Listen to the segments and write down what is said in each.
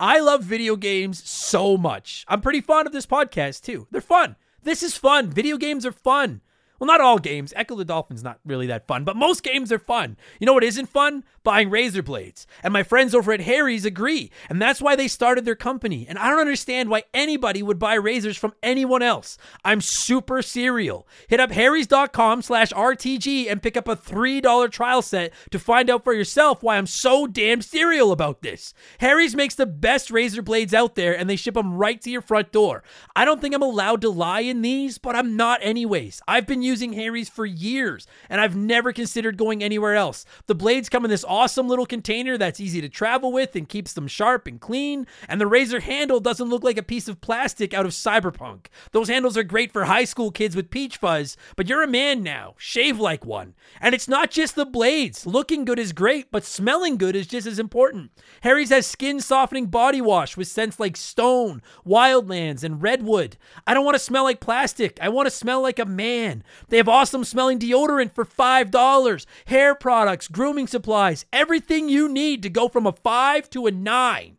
I love video games so much. I'm pretty fond of this podcast too. They're fun. This is fun. Video games are fun. Well, not all games. Ecco the Dolphin's not really that fun, but most games are fun. You know what isn't fun? Buying razor blades. And my friends over at Harry's agree. And that's why they started their company. And I don't understand why anybody would buy razors from anyone else. I'm super serial. Hit up harrys.com slash RTG and pick up a $3 trial set to find out for yourself why I'm so damn serial about this. Harry's makes the best razor blades out there and they ship them right to your front door. I don't think I'm allowed to lie in these, but I'm not anyways. I've been using Harry's for years, and I've never considered going anywhere else. The blades come in this awesome little container that's easy to travel with and keeps them sharp and clean, and the razor handle doesn't look like a piece of plastic out of cyberpunk. Those handles are great for high school kids with peach fuzz, but you're a man now. Shave like one. And it's not just the blades. Looking good is great, but smelling good is just as important. Harry's has skin softening body wash with scents like stone, wildlands, and redwood. I don't want to smell like plastic. I want to smell like a man. They have awesome smelling deodorant for $5, hair products, grooming supplies, everything you need to go from a 5 to a 9.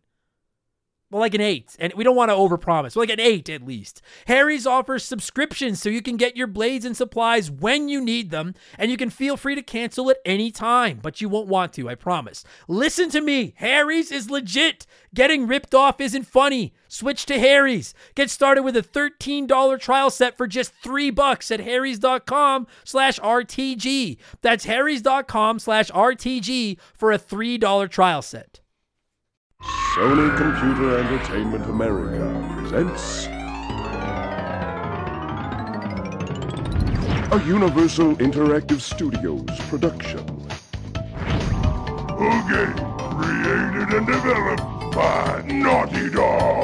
Well, like an eight, and we don't want to overpromise. Well, like an eight at least. Harry's offers subscriptions so you can get your blades and supplies when you need them, and you can feel free to cancel at any time, but you won't want to, I promise. Listen to me, Harry's is legit. Getting ripped off isn't funny. Switch to Harry's. Get started with a $13 trial set for just three bucks at harrys.com slash RTG. That's harrys.com slash RTG for a $3 trial set. Sony Computer Entertainment America presents a Universal Interactive Studios production. A game created and developed by Naughty Dog.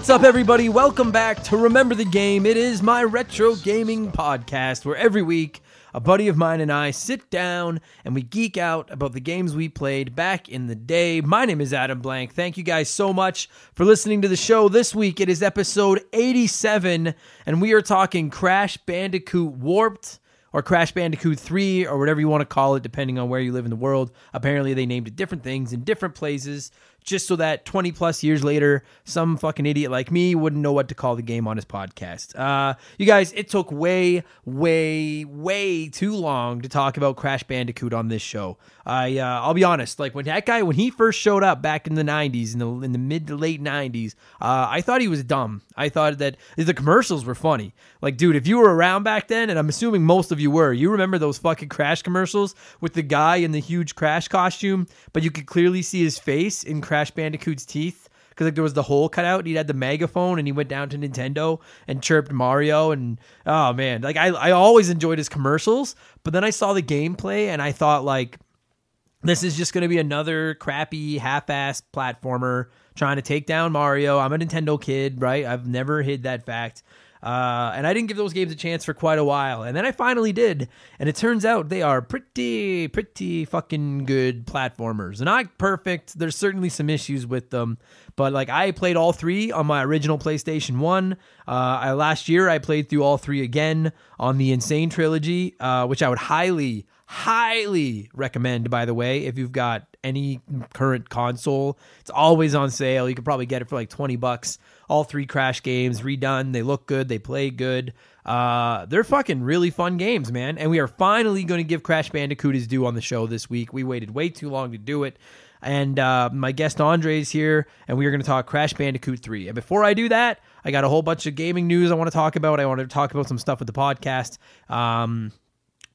What's up, everybody? Welcome back to Remember the Game. It is my retro gaming podcast where every week a buddy of mine and I sit down and we geek out about the games we played back in the day. My name is Adam Blank. Thank you guys so much for listening to the show. This week it is episode 87, and we are talking Crash Bandicoot Warped or Crash Bandicoot 3 or whatever you want to call it, depending on where you live in the world. Apparently, they named it different things in different places just so that 20 plus years later, some fucking idiot like me wouldn't know what to call the game on his podcast. Uh, you guys, it took way, way, way too long to talk about Crash Bandicoot on this show. I, uh, I'll be honest, like when that guy, when he first showed up back in the 90s, in the, in the mid to late 90s, uh, I thought he was dumb. I thought that the commercials were funny. Like, dude, if you were around back then, and I'm assuming most of you were, you remember those fucking Crash commercials with the guy in the huge Crash costume, but you could clearly see his face in Crash Bandicoot's teeth? Because like there was the hole cut out and he had the megaphone and he went down to Nintendo and chirped Mario and oh man. Like I, I always enjoyed his commercials but then I saw the gameplay and I thought like this is just going to be another crappy half-assed platformer trying to take down Mario. I'm a Nintendo kid right? I've never hid that fact uh, and I didn't give those games a chance for quite a while. And then I finally did. And it turns out they are pretty, pretty fucking good platformers. Not perfect. There's certainly some issues with them. But like I played all three on my original PlayStation 1. Uh, I, last year I played through all three again on the N. Sane Trilogy, uh, which I would highly, highly recommend, by the way, if you've got any current console. It's always on sale. You could probably get it for like 20 bucks all three Crash games redone. They look good. They play good. Uh, they're fucking really fun games, man. And we are finally going to give Crash Bandicoot his due on the show this week. We waited way too long to do it. And uh, my guest Andre is here, and we are going to talk Crash Bandicoot 3. And before I do that, I got a whole bunch of gaming news I want to talk about. I want to talk about some stuff with the podcast. Um,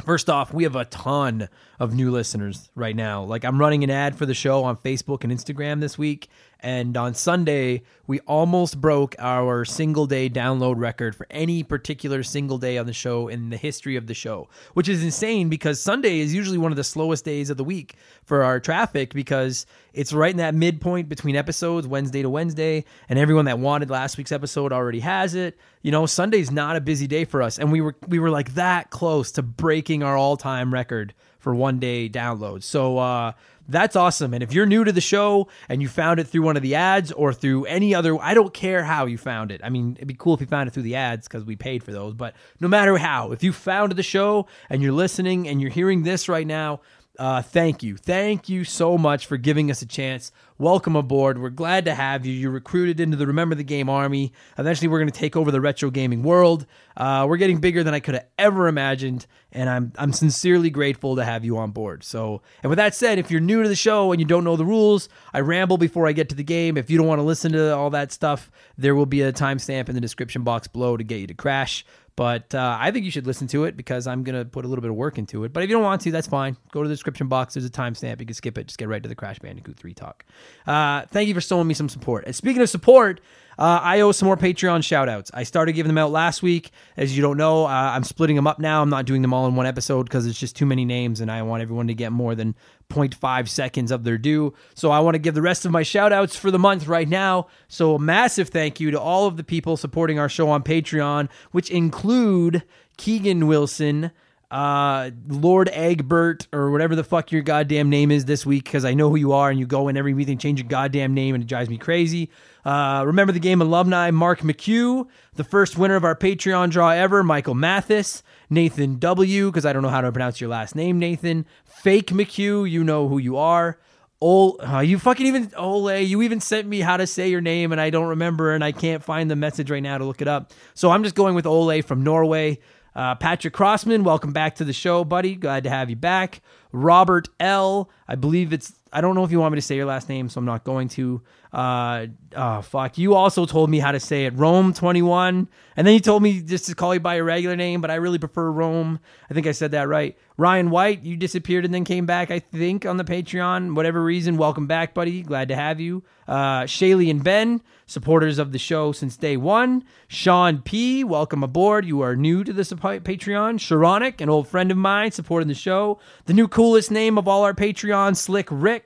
First off, we have a ton of new listeners right now. Like, I'm running an ad for the show on Facebook and Instagram this week. And on Sunday, we almost broke our single day download record for any particular single day on the show in the history of the show, which is insane because Sunday is usually one of the slowest days of the week for our traffic because it's right in that midpoint between episodes, Wednesday to Wednesday. And everyone that wanted last week's episode already has it. You know, Sunday's not a busy day for us. And we were, we were like that close to breaking our all time record for one day download. So uh, that's awesome. And if you're new to the show and you found it through one of the ads or through any other, I don't care how you found it. I mean, it'd be cool if you found it through the ads because we paid for those. But no matter how, if you found the show and you're listening and you're hearing this right now, uh, thank you. Thank you so much for giving us a chance. Welcome aboard. We're glad to have you. You're recruited into the Remember the Game Army. Eventually, we're going to take over the retro gaming world. Uh, we're getting bigger than I could have ever imagined, and I'm I'm sincerely grateful to have you on board. So, and with that said, if you're new to the show and you don't know the rules, I ramble before I get to the game. If you don't want to listen to all that stuff, there will be a timestamp in the description box below to get you to crash. But uh, I think you should listen to it because I'm going to put a little bit of work into it. But if you don't want to, that's fine. Go to the description box. There's a timestamp. You can skip it. Just get right to the Crash Bandicoot 3 talk. Uh, thank you for showing me some support. And speaking of support, uh, I owe some more Patreon shout outs. I started giving them out last week. As you don't know, uh, I'm splitting them up now. I'm not doing them all in one episode because it's just too many names and I want everyone to get more than 0.5 seconds of their due. So I want to give the rest of my shout outs for the month right now. So a massive thank you to all of the people supporting our show on Patreon, which include Keegan Wilson, uh, Lord Egbert, or whatever the fuck your goddamn name is this week, because I know who you are, and you go in every week and change your goddamn name, and it drives me crazy. Uh, remember the game alumni Mark McHugh, the first winner of our Patreon draw ever, Michael Mathis, Nathan W, because I don't know how to pronounce your last name, Nathan. Fake McHugh, you know who you are. Ol, uh, you fucking even Ole, you even sent me how to say your name, and I don't remember, and I can't find the message right now to look it up. So I'm just going with Ole from Norway. Uh, Patrick Crossman, welcome back to the show, buddy. Glad to have you back. Robert L, I believe it's. I don't know if you want me to say your last name, so I'm not going to. Uh, oh fuck! You also told me how to say it. Rome twenty one, and then you told me just to call you by your regular name, but I really prefer Rome. I think I said that right. Ryan White, you disappeared and then came back. I think on the Patreon, whatever reason. Welcome back, buddy. Glad to have you. Uh, Shaylee and Ben, supporters of the show since day one. Sean P, welcome aboard. You are new to this Patreon. Sharonic, an old friend of mine, supporting the show. The new coolest name of all our Patreon, Slick Rick.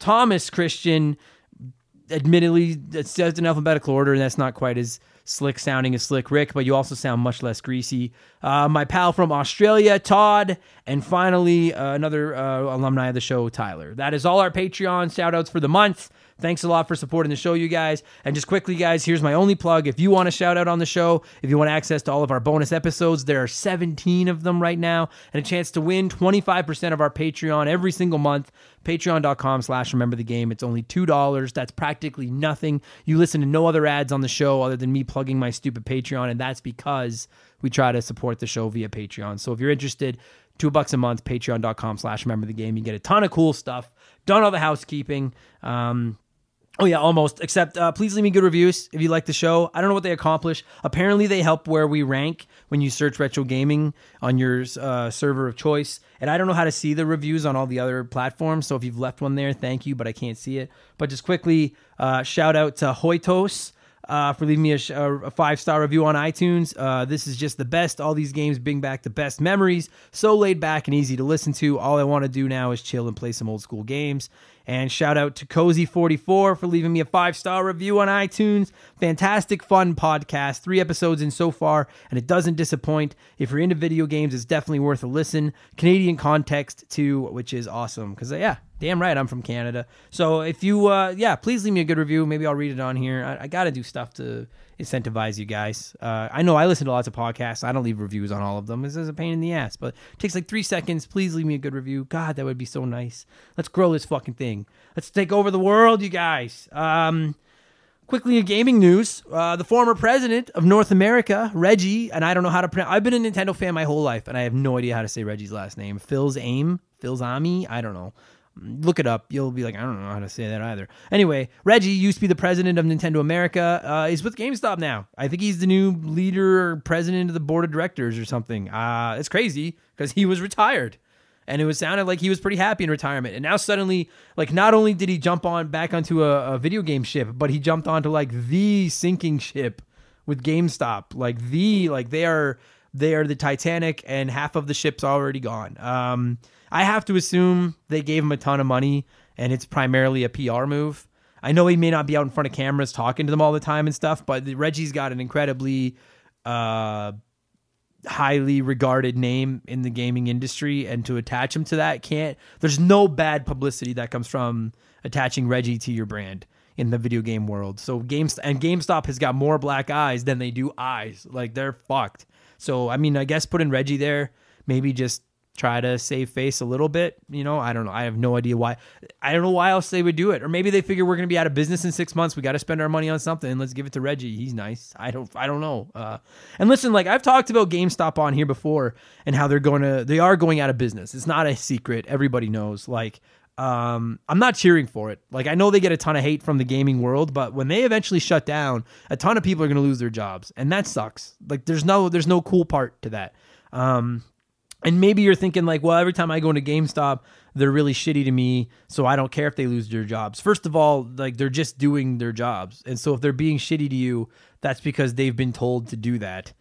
Thomas Christian, admittedly, it says in alphabetical order, and that's not quite as slick sounding as Slick Rick, but you also sound much less greasy. Uh, my pal from Australia, Todd, and finally, uh, another uh, alumni of the show, Tyler. That is all our Patreon shout outs for the month. Thanks a lot for supporting the show, you guys. And just quickly, guys, here's my only plug. If you want a shout out on the show, if you want access to all of our bonus episodes, there are 17 of them right now, and a chance to win 25% of our Patreon every single month. Patreon.com slash remember the game. It's only $2. That's practically nothing. You listen to no other ads on the show other than me plugging my stupid Patreon, and that's because we try to support the show via Patreon. So if you're interested, two bucks a month, patreon.com slash remember the game. You get a ton of cool stuff. Done all the housekeeping. Um, Oh yeah, almost. Except, uh, please leave me good reviews if you like the show. I don't know what they accomplish. Apparently, they help where we rank when you search retro gaming on your uh, server of choice. And I don't know how to see the reviews on all the other platforms. So if you've left one there, thank you, but I can't see it. But just quickly, uh, shout out to Hoitos. Uh, for leaving me a, a five star review on iTunes. Uh, this is just the best. All these games bring back the best memories. So laid back and easy to listen to. All I want to do now is chill and play some old school games. And shout out to Cozy44 for leaving me a five star review on iTunes. Fantastic, fun podcast. Three episodes in so far, and it doesn't disappoint. If you're into video games, it's definitely worth a listen. Canadian context, too, which is awesome. Because, uh, yeah, damn right, I'm from Canada. So if you, uh, yeah, please leave me a good review. Maybe I'll read it on here. I, I got to do stuff to incentivize you guys. Uh, I know I listen to lots of podcasts. I don't leave reviews on all of them. This is a pain in the ass, but it takes like three seconds. Please leave me a good review. God, that would be so nice. Let's grow this fucking thing. Let's take over the world, you guys. Um, quickly in gaming news, uh, the former president of North America, Reggie, and I don't know how to pronounce. I've been a Nintendo fan my whole life, and I have no idea how to say Reggie's last name. Phil's aim, Phil's Ami. I don't know. Look it up. You'll be like, I don't know how to say that either. Anyway, Reggie used to be the president of Nintendo America. Uh, he's with GameStop now. I think he's the new leader or president of the board of directors or something. Uh, it's crazy because he was retired. And it was sounded like he was pretty happy in retirement. And now suddenly, like, not only did he jump on back onto a, a video game ship, but he jumped onto like the sinking ship with GameStop. Like the like they are they are the Titanic, and half of the ship's already gone. Um, I have to assume they gave him a ton of money and it's primarily a PR move. I know he may not be out in front of cameras talking to them all the time and stuff, but Reggie's got an incredibly uh, highly regarded name in the gaming industry and to attach him to that can't there's no bad publicity that comes from attaching Reggie to your brand in the video game world. So games and GameStop has got more black eyes than they do eyes. Like they're fucked. So I mean, I guess putting Reggie there, maybe just try to save face a little bit. You know, I don't know. I have no idea why. I don't know why else they would do it. Or maybe they figure we're going to be out of business in six months. We got to spend our money on something. Let's give it to Reggie. He's nice. I don't. I don't know. Uh, and listen, like I've talked about GameStop on here before and how they're going to. They are going out of business. It's not a secret. Everybody knows. Like. Um, I'm not cheering for it. Like I know they get a ton of hate from the gaming world, but when they eventually shut down, a ton of people are going to lose their jobs, and that sucks. Like there's no there's no cool part to that. Um, and maybe you're thinking like, well, every time I go into GameStop, they're really shitty to me, so I don't care if they lose their jobs. First of all, like they're just doing their jobs. And so if they're being shitty to you, that's because they've been told to do that.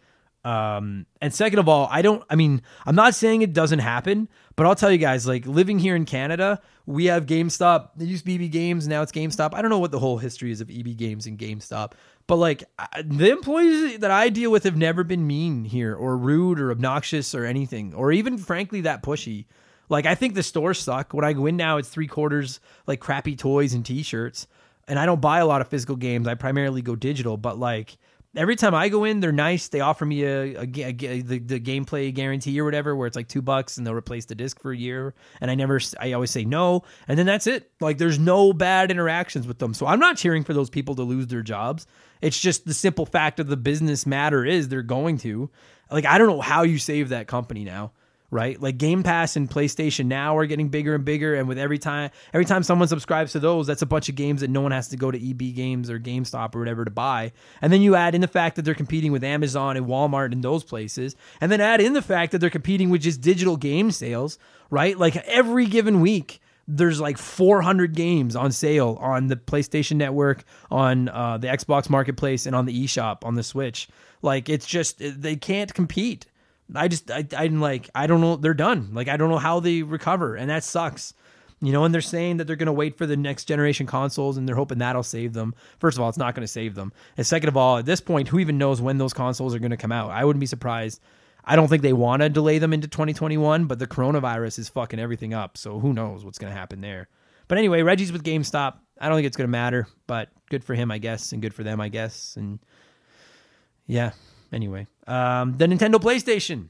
Um, and second of all, I don't, I mean, I'm not saying it doesn't happen, but I'll tell you guys, like living here in Canada, we have GameStop. It used to be EB Games, now it's GameStop. I don't know what the whole history is of EB Games and GameStop, but like the employees that I deal with have never been mean here or rude or obnoxious or anything, or even frankly that pushy. Like I think the stores suck. When I go in now, it's three quarters like crappy toys and T-shirts, and I don't buy a lot of physical games. I primarily go digital, but like every time I go in, they're nice. They offer me a, a, a, the, the gameplay guarantee or whatever, where it's like two bucks and they'll replace the disc for a year. And I never, I always say no, and then that's it. Like there's no bad interactions with them. So I'm not cheering for those people to lose their jobs. It's just the simple fact of the business matter is they're going to. Like I don't know how you save that company now right? Like Game Pass and PlayStation Now are getting bigger and bigger, and with every time every time someone subscribes to those, that's a bunch of games that no one has to go to EB Games or GameStop or whatever to buy. And then you add in the fact that they're competing with Amazon and Walmart and those places, and then add in the fact that they're competing with just digital game sales, right? Like every given week. There's like 400 games on sale on the PlayStation Network, on uh, the Xbox Marketplace, and on the eShop on the Switch. Like it's just they can't compete I just I I'm like I don't know they're done. Like I don't know how they recover, and that sucks. You know, and they're saying that they're going to wait for the next generation consoles and they're hoping that'll save them. First of all, it's not going to save them. And second of all, at this point, who even knows when those consoles are going to come out? I wouldn't be surprised. I don't think they want to delay them into 2021, but the coronavirus is fucking everything up. So who knows what's going to happen there. But anyway, Reggie's with GameStop. I don't think it's going to matter, but good for him, I guess, and good for them, I guess. And yeah, anyway, um, the Nintendo PlayStation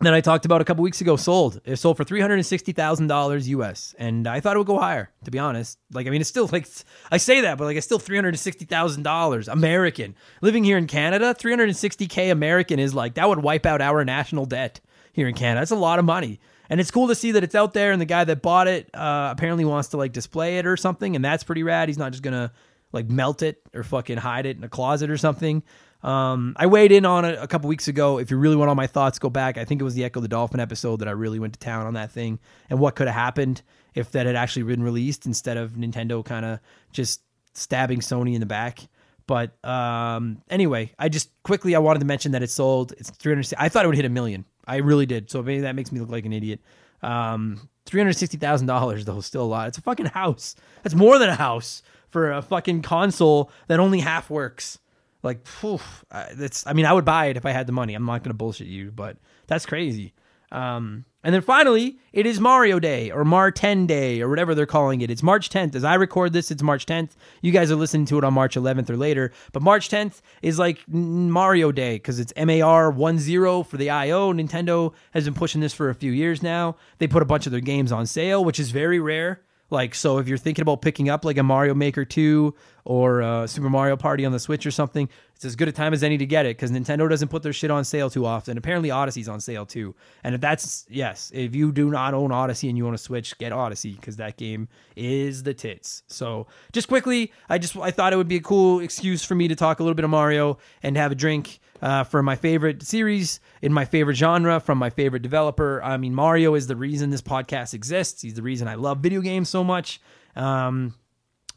that I talked about a couple weeks ago sold. It sold for three hundred and sixty thousand dollars US, and I thought it would go higher. To be honest, like I mean, it's still like I say that, but like it's still three hundred and sixty thousand dollars American. Living here in Canada, three hundred and sixty k American is like that would wipe out our national debt here in Canada. That's a lot of money. And it's cool to see that it's out there, and the guy that bought it uh, apparently wants to like display it or something, and that's pretty rad. He's not just gonna like melt it or fucking hide it in a closet or something. Um, I weighed in on it a couple weeks ago. If you really want all my thoughts, go back. I think it was the Ecco the Dolphin episode that I really went to town on that thing and what could have happened if that had actually been released instead of Nintendo kind of just stabbing Sony in the back. But um, anyway, I just quickly I wanted to mention that it sold. It's 300. I thought it would hit a million. I really did. So maybe that makes me look like an idiot. Um, three hundred sixty thousand dollars though, still a lot. It's a fucking house. That's more than a house for a fucking console that only half works. Like, poof, that's. I mean, I would buy it if I had the money. I'm not gonna bullshit you, but that's crazy. Um, and then finally, it is Mario Day or Mar 10 Day or whatever they're calling it. It's March 10th. As I record this, it's March 10th. You guys are listening to it on March 11th or later. But March 10th is like Mario Day because it's MAR 10 for the IO. Nintendo has been pushing this for a few years now. They put a bunch of their games on sale, which is very rare. Like, so if you're thinking about picking up like a Mario Maker 2 or a Super Mario Party on the Switch or something, it's as good a time as any to get it because Nintendo doesn't put their shit on sale too often. Apparently, Odyssey's on sale too. And if that's, yes, if you do not own Odyssey and you own a Switch, get Odyssey because that game is the tits. So, just quickly, I just, I thought it would be a cool excuse for me to talk a little bit of Mario and have a drink uh, for my favorite series in my favorite genre from my favorite developer. I mean, Mario is the reason this podcast exists. He's the reason I love video games so much. Um,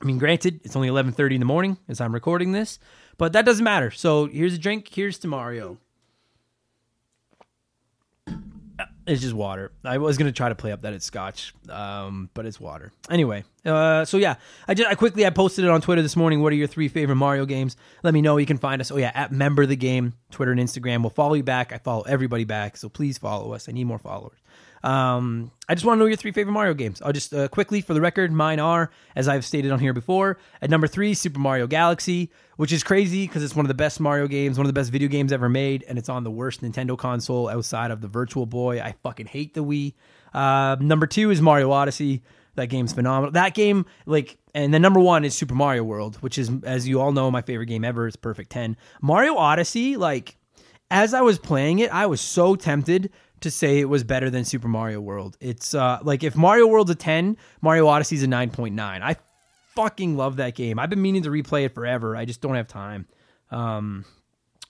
I mean, granted, it's only 11:30 in the morning as I'm recording this, but that doesn't matter. So here's a drink. Here's to Mario. It's just water. I was gonna try to play up that it's scotch, um, but it's water. Anyway, uh, so yeah, I just I quickly I posted it on Twitter this morning. What are your three favorite Mario games? Let me know. You can find us. Oh yeah, at member the game, Twitter and Instagram. We'll follow you back. I follow everybody back, so please follow us. I need more followers. Um, I just want to know your three favorite Mario games. I'll just uh, quickly, for the record, mine are, as I've stated on here before, at number three, Super Mario Galaxy, which is crazy because it's one of the best Mario games, one of the best video games ever made, and it's on the worst Nintendo console outside of the Virtual Boy. I fucking hate the Wii. Uh, number two is Mario Odyssey. That game's phenomenal. That game, like, and then number one is Super Mario World, which is, as you all know, my favorite game ever. It's Perfect 10. Mario Odyssey, like, as I was playing it, I was so tempted to say it was better than Super Mario World. It's uh, like if Mario World's a 10, Mario Odyssey's a 9.9. I fucking love that game. I've been meaning to replay it forever. I just don't have time um,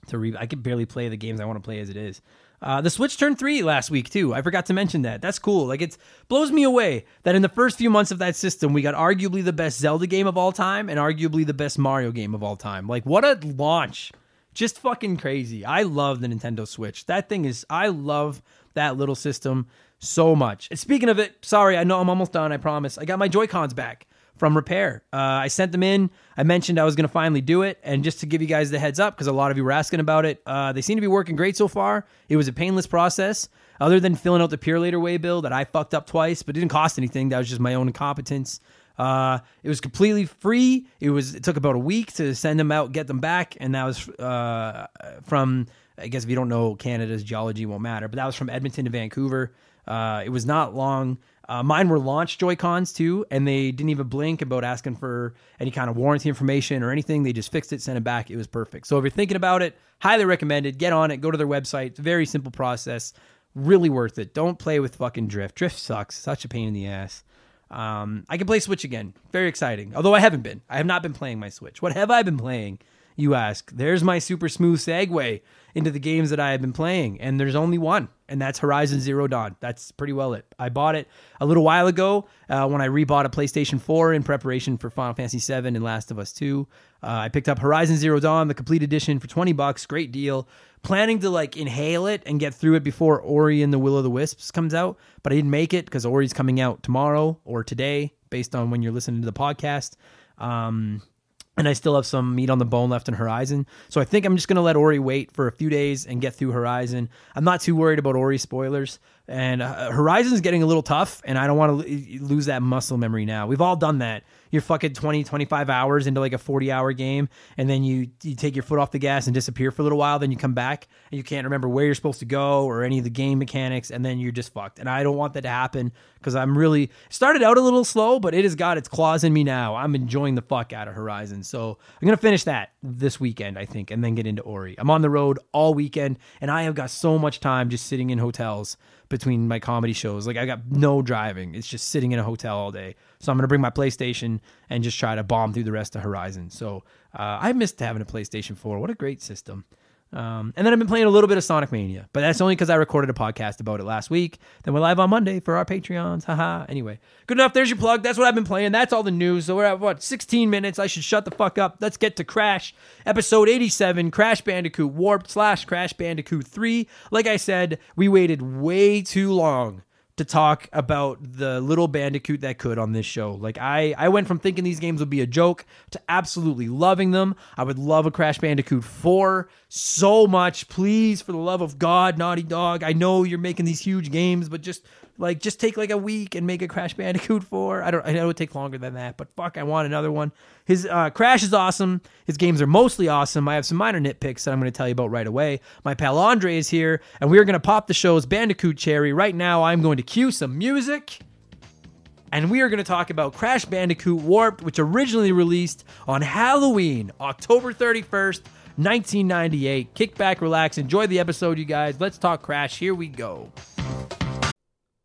to re. I can barely play the games I want to play as it is. Uh, the Switch turned three last week too. I forgot to mention that. That's cool. Like it blows me away that in the first few months of that system, we got arguably the best Zelda game of all time and arguably the best Mario game of all time. Like what a launch! Just fucking crazy. I love the Nintendo Switch. That thing is. I love that little system so much. Speaking of it, sorry, I know I'm almost done. I promise. I got my Joy Cons back from repair. Uh, I sent them in. I mentioned I was going to finally do it, and just to give you guys the heads up, because a lot of you were asking about it, uh, they seem to be working great so far. It was a painless process, other than filling out the Purolator way bill that I fucked up twice, but didn't cost anything. That was just my own incompetence. Uh, it was completely free. It was. It took about a week to send them out, get them back, and that was uh, from I guess if you don't know Canada's geology won't matter, but that was from Edmonton to Vancouver. Uh, it was not long. Uh, mine were launch Joy Cons too, and they didn't even blink about asking for any kind of warranty information or anything. They just fixed it, sent it back. It was perfect. So if you're thinking about it, highly recommended. Get on it. Go to their website. It's a very simple process. Really worth it. Don't play with fucking drift. Drift sucks. Such a pain in the ass. Um, I can play Switch again. Very exciting. Although I haven't been. I have not been playing my Switch. What have I been playing? You ask. There's my super smooth segue into the games that I have been playing, and there's only one, and that's Horizon Zero Dawn. That's pretty well it. I bought it a little while ago uh, when I rebought a PlayStation 4 in preparation for Final Fantasy 7 and Last of Us 2. Uh, I picked up Horizon Zero Dawn, the complete edition, for 20 bucks. Great deal. Planning to like inhale it and get through it before Ori and the Will of the Wisps comes out, but I didn't make it because Ori's coming out tomorrow or today, based on when you're listening to the podcast. Um, and I still have some meat on the bone left in Horizon. So I think I'm just going to let Ori wait for a few days and get through Horizon. I'm not too worried about Ori spoilers. And uh, Horizon's getting a little tough, and I don't want to lose that muscle memory now. We've all done that you're fucking 20, 25 hours into like a 40 hour game, and then you you take your foot off the gas and disappear for a little while. Then you come back and you can't remember where you're supposed to go or any of the game mechanics, and then you're just fucked. And I don't want that to happen because I'm really started out a little slow, but it has got its claws in me now. I'm enjoying the fuck out of Horizon, so I'm gonna finish that this weekend, I think, and then get into Ori. I'm on the road all weekend, and I have got so much time just sitting in hotels between my comedy shows. Like I got no driving. It's just sitting in a hotel all day. So I'm gonna bring my PlayStation and just try to bomb through the rest of Horizon. So uh, I missed having a PlayStation 4. What a great system. Um, and then I've been playing a little bit of Sonic Mania, but that's only because I recorded a podcast about it last week. Then we're live on Monday for our Patreons. Haha. Anyway, good enough. There's your plug. That's what I've been playing. That's all the news. So we're at what 16 minutes. I should shut the fuck up. Let's get to Crash, episode 87, Crash Bandicoot Warped slash Crash Bandicoot 3. Like I said, we waited way too long to talk about the little bandicoot that could on this show. Like I I went from thinking these games would be a joke to absolutely loving them. I would love a Crash Bandicoot 4 so much. Please for the love of God, Naughty Dog. I know you're making these huge games, but just like just take like a week and make a Crash Bandicoot 4. I don't I know it would take longer than that, but fuck, I want another one. His uh, Crash is awesome. His games are mostly awesome. I have some minor nitpicks that I'm going to tell you about right away. My pal Andre is here, and we are going to pop the show's Bandicoot cherry. Right now, I'm going to cue some music. And we are going to talk about Crash Bandicoot Warped, which originally released on Halloween, October 31st, 1998. Kick back, relax, enjoy the episode, you guys. Let's talk Crash. Here we go.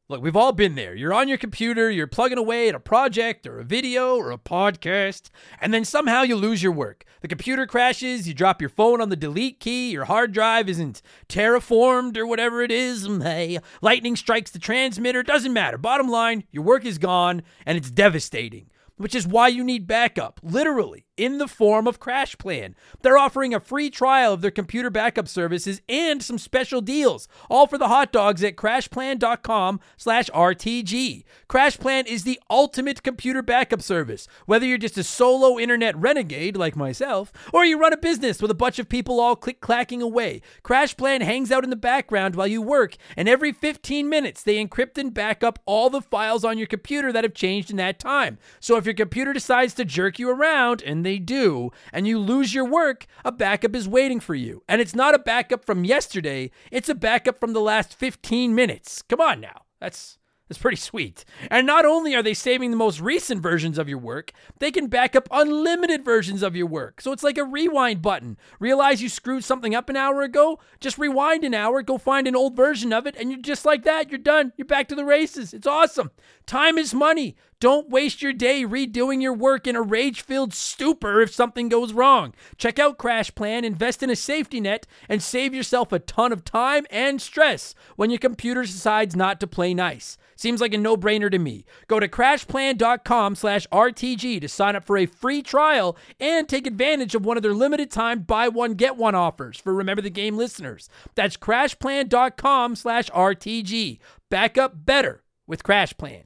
Look, we've all been there. You're on your computer, you're plugging away at a project or a video or a podcast, and then somehow you lose your work. The computer crashes, you drop your phone on the delete key, your hard drive isn't terraformed or whatever it is. Hey, lightning strikes the transmitter, doesn't matter. Bottom line, your work is gone and it's devastating, which is why you need backup. Literally. In the form of Crash Plan. They're offering a free trial of their computer backup services and some special deals, all for the hot dogs at crashplan.com slash RTG. Crash Plan is the ultimate computer backup service. Whether you're just a solo internet renegade like myself, or you run a business with a bunch of people all click-clacking away, Crash Plan hangs out in the background while you work, and every 15 minutes they encrypt and back up all the files on your computer that have changed in that time. So if your computer decides to jerk you around, and they do, and you lose your work, a backup is waiting for you. And it's not a backup from yesterday, it's a backup from the last 15 minutes. Come on now. That's that's pretty sweet. And not only are they saving the most recent versions of your work, they can back up unlimited versions of your work. So it's like a rewind button. Realize you screwed something up an hour ago? Just rewind an hour, go find an old version of it, and you're just like that. You're done. You're back to the races. It's awesome. Time is money. Don't waste your day redoing your work in a rage filled stupor if something goes wrong. Check out Crash Plan, invest in a safety net, and save yourself a ton of time and stress when your computer decides not to play nice. Seems like a no-brainer to me. Go to crashplan.com slash RTG to sign up for a free trial and take advantage of one of their limited time buy one, get one offers for Remember the Game listeners. That's crashplan.com slash RTG. Back up better with Crash Plan.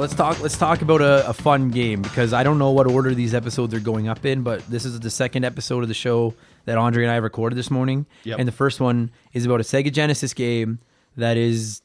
So let's talk. Let's talk about a, a, fun game because I don't know what order these episodes are going up in, but this is the second episode of the show that Andre and I recorded this morning. Yep. And the first one is about a Sega Genesis game that is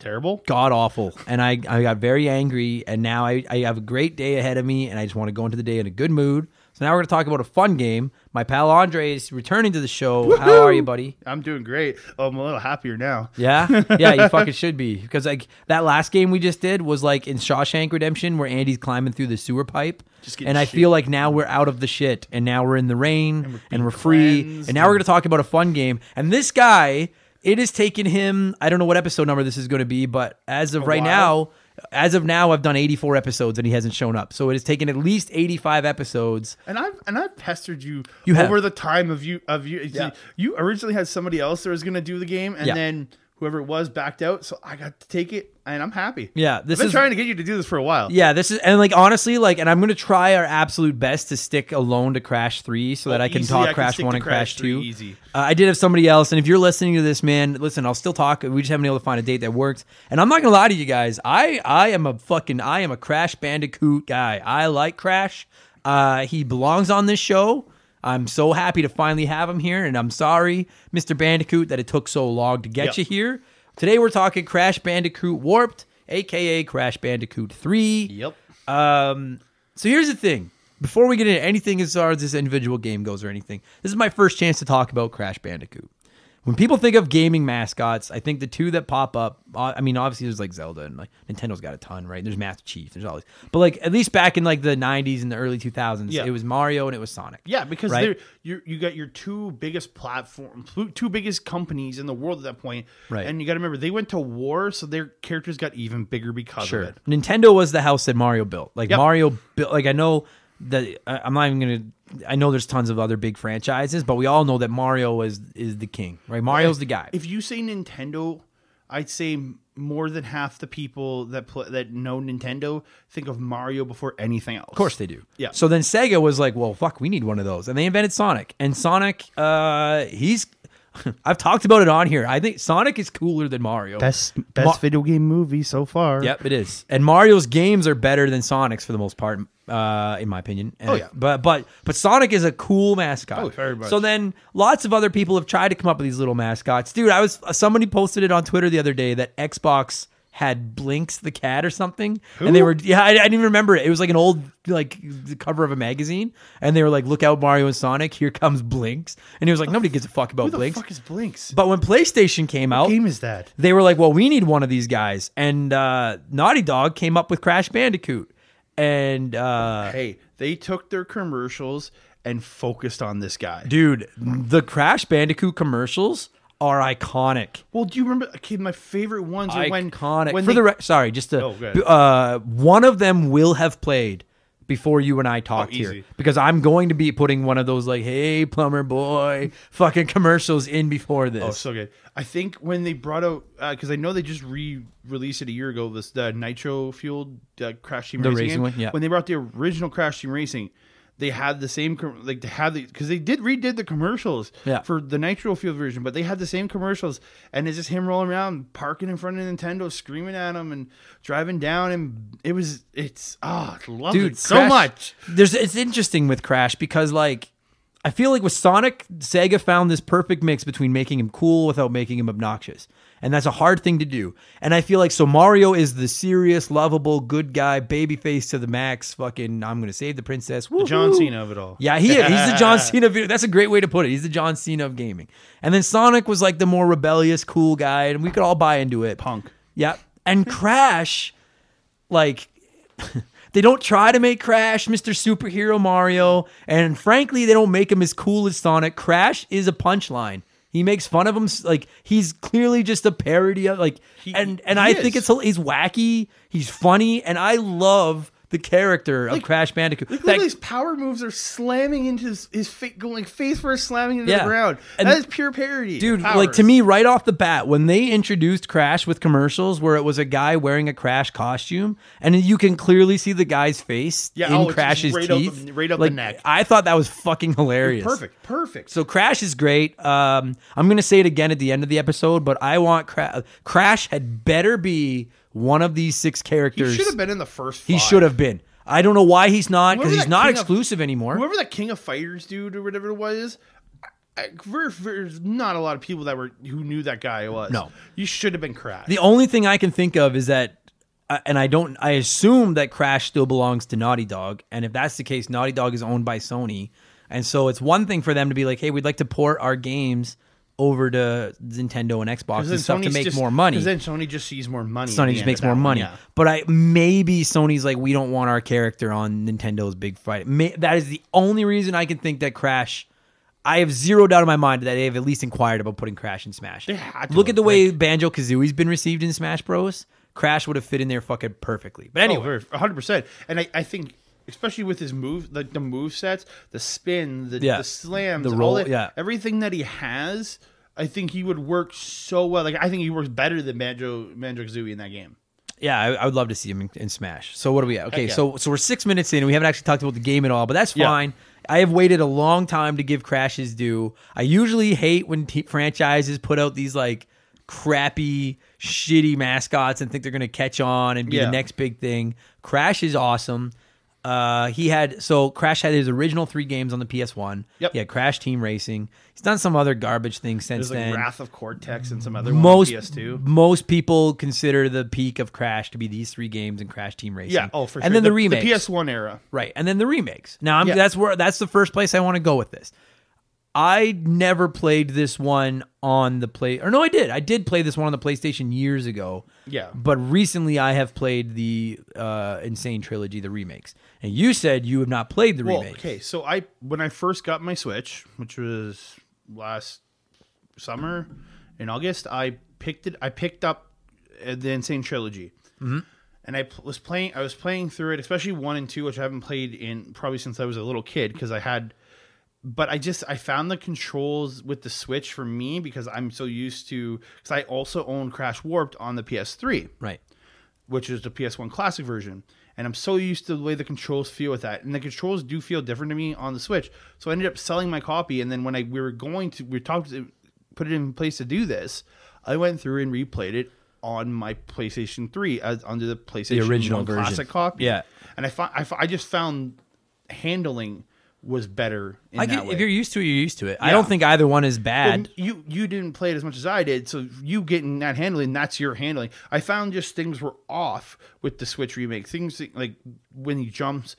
terrible, god awful, and I I got very angry, and now I I have a great day ahead of me, and I just want to go into the day in a good mood. So now we're going to talk about a fun game. My pal Andre is returning to the show. Woo-hoo! How are you, buddy? I'm doing great. Oh, I'm a little happier now. Yeah, yeah, you fucking should be because like that last game we just did was like in Shawshank Redemption where Andy's climbing through the sewer pipe, and I shit. feel like now we're out of the shit and now we're in the rain and we're we're, free and now we're going to talk about a fun game. And this guy, it has taken him. I don't know what episode number this is going to be, but as of right while. now. As of now, I've done 84 episodes and he hasn't shown up. So it has taken at least 85 episodes And I've and I've pestered you, You have. over the time of you of you. Yeah. You originally had somebody else that was going to do the game, and Yeah. then whoever it was backed out. So I got to take it, and I'm happy. Yeah, this I've been is- trying to get you to do this for a while. Yeah, this is and like honestly, like, and I'm gonna try our absolute best to stick alone to Crash Three so that Oh, I can easily, I talk can Crash stick One and Crash Crash Two. easy. Uh, I did have somebody else, and if you're listening to this, man, listen, I'll still talk. We just haven't been able to find a date that works. And I'm not gonna lie to you guys, I I am a fucking I am a Crash Bandicoot guy. I like Crash. Uh, he belongs on this show. I'm so happy to finally have him here, and I'm sorry, Mr. Bandicoot, that it took so long to get Yep. you here. Today we're talking Crash Bandicoot Warped, aka Crash Bandicoot 3. Yep. Um, so here's the thing. Before we get into anything as far as this individual game goes or anything, this is my first chance to talk about Crash Bandicoot. When people think of gaming mascots, I think the two that pop up. uh, I mean, obviously there's like Zelda and like Nintendo's got a ton, right? There's Master Chief, there's all these, but like at least back in like the '90s and the early 2000s, Yeah. it was Mario and it was Sonic. Yeah, because Right. you you got your two biggest platform, two biggest companies in the world at that point, Right. And you got to remember they went to war, so their characters got even bigger because Sure. of it. Nintendo was the house that Mario built. Like Yep. Mario built. Like I know that I'm not even gonna. I know there's tons of other big franchises, but we all know that Mario is is the king, right? Mario's the guy. If you say Nintendo, I'd say more than half the people that pl- that know Nintendo think of Mario before anything else. Of course they do. Yeah. So then Sega was like, well, fuck, we need one of those. And they invented Sonic. And Sonic, uh, he's, I've talked about it on here. I think Sonic is cooler than Mario. best best Ma- video game movie so far. Yep, it is. And Mario's games are better than Sonic's for the most part, uh, in my opinion. And- Oh, yeah. But but but Sonic is a cool mascot. Oh, very much. So then lots of other people have tried to come up with these little mascots. Dude, I was somebody posted it on Twitter the other day that Xbox had Blinx the cat or something, and they were yeah I, I didn't even remember it. It was like an old like the cover of a magazine, and they were like, "Look out, Mario and Sonic! Here comes Blinx!" And he was like, "Nobody gives a fuck about Who the Blinx." fuck is Blinx? But when PlayStation came out, What game is that? they were like, "Well, we need one of these guys," and uh, Naughty Dog came up with Crash Bandicoot. and uh, Hey, they took their commercials and focused on this guy. dude, the Crash Bandicoot commercials are iconic. Well, do you remember? Okay, my favorite ones are when iconic. when For they, the re- sorry, just to, Oh, uh, one of them will have played before you and I talked here Oh, easy. because I'm going to be putting one of those like, "Hey, plumber boy," fucking commercials in before this. Oh, so good. I think when they brought out because I know they just re-released it a year ago. This the nitro fueled uh, Crash Team The Racing, racing game. one, yeah. When they brought the original Crash Team Racing, they had the same like they had the because they did redid the commercials Yeah. for the nitro fueled version, but they had the same commercials, and it's just him rolling around, parking in front of Nintendo, screaming at him, and driving down, and it was it's ah, I love dude, it so Crash- much. There's it's interesting with Crash because like I feel like with Sonic, Sega found this perfect mix between making him cool without making him obnoxious. And that's a hard thing to do. And I feel like so Mario is the serious, lovable, good guy, baby face to the max, fucking I'm gonna save the princess. The John. Cena of it all. Yeah, he is. He's the John Cena of That's a great way to put it. He's the John Cena of gaming. And then Sonic was like the more rebellious, cool guy, and we could all buy into it. Punk. Yeah. And Crash, like, they don't try to make Crash Mr. Superhero Mario. And frankly, they don't make him as cool as Sonic. Crash is a punchline. He makes fun of him like he's clearly just a parody of like He- and and I is. think it's he's wacky, he's funny, and I love the character of Crash Bandicoot. Look, That- his power moves are slamming into his, his face, going face first, slamming into Yeah. the ground. And- that is pure parody, Dude, like to me, right off the bat, when they introduced Crash with commercials where it was a guy wearing a Crash costume, and you can clearly see the guy's face Yeah, in oh, Crash's right up teeth, the- right up the like, neck. I thought that was fucking hilarious. perfect, perfect. So Crash is great. Um, I'm gonna say it again at the end of the episode, but I want Cra- Crash had better be one of these six characters. he should have been in the first. He should have been. I don't know why he's not because he's not King of- exclusive anymore. Whoever that King of Fighters dude or whatever it was, I, I, there's not a lot of people that were who knew that guy was. No. you should have been Crash. The only thing I can think of is that, uh, and I don't, I assume that Crash still belongs to Naughty Dog, and if that's the case, Naughty Dog is owned by Sony, and so it's one thing for them to be like, hey, we'd like to port our games over to Nintendo and Xbox and stuff to make just- more money. 'cause then Sony just sees more money. Sony just makes more one, money. yeah. But I maybe Sony's like, we don't want our character on Nintendo's big fight. May, that is the only reason I can think that Crash. I have zero doubt in my mind that they have at least inquired about putting Crash in Smash. They had to Look at the way Banjo Kazooie's been received in Smash Bros. Crash would have fit in there fucking perfectly. But oh, anyway, Oh, hundred percent. And I, I think, especially with his move, like the move sets, the spin, the, Yeah. the slams, The all roll, that- yeah. everything that he has, I think he would work so well. Like I think he works better than Banjo Banjo Kazooie in that game. yeah, I, I would love to see him in, in Smash. So what are we at? Okay, yeah. so so we're six minutes in. and We haven't actually talked about the game at all, but that's Yeah. fine. I have waited a long time to give Crash his due. I usually hate when t- franchises put out these like crappy, shitty mascots and think they're going to catch on and be Yeah. the next big thing. Crash is awesome. Uh, he had so Crash had his original three games on the PS1. Yep. He had Crash Team Racing. He's done some other garbage things since There's like then Wrath of Cortex and some other most one on PS2. most people consider the peak of Crash to be these three games and Crash Team Racing. Yeah, oh for sure. And then the, remakes, the PS1 era. right? And then the remakes. Now I'm, Yeah. that's where that's the first place I want to go with this. I never played this one on the play, or no, I did. I did play this one on the PlayStation years ago. Yeah. but recently I have played the uh, N. Sane Trilogy, the remakes. And you said you have not played the Well, remakes. okay, so I when I first got my Switch, which was last summer in August, I picked it. I picked up uh, the N. Sane Trilogy, mm-hmm. and I was playing. I was playing through it, especially one and two, which I haven't played in probably since I was a little kid because I had. But I just I found the controls with the Switch for me because I'm so used to because I also own Crash Warped on the PS3 Right. which is the PS1 classic version. And I'm so used to the way the controls feel with that. And the controls do feel different to me on the Switch. So I ended up selling my copy. And then when I we were going to we talked to put it in place to do this, I went through and replayed it on my PlayStation 3 as under the PlayStation the original 1 version. classic copy. Yeah. And I, fi- I, fi- I just found handling was better in I get, if you're used to it, you're used to it. I don't think either one is Well, bad. you you didn't play it as much as I did, so you getting that handling, that's your handling. I found just things were off with the Switch remake. Things like when he jumps,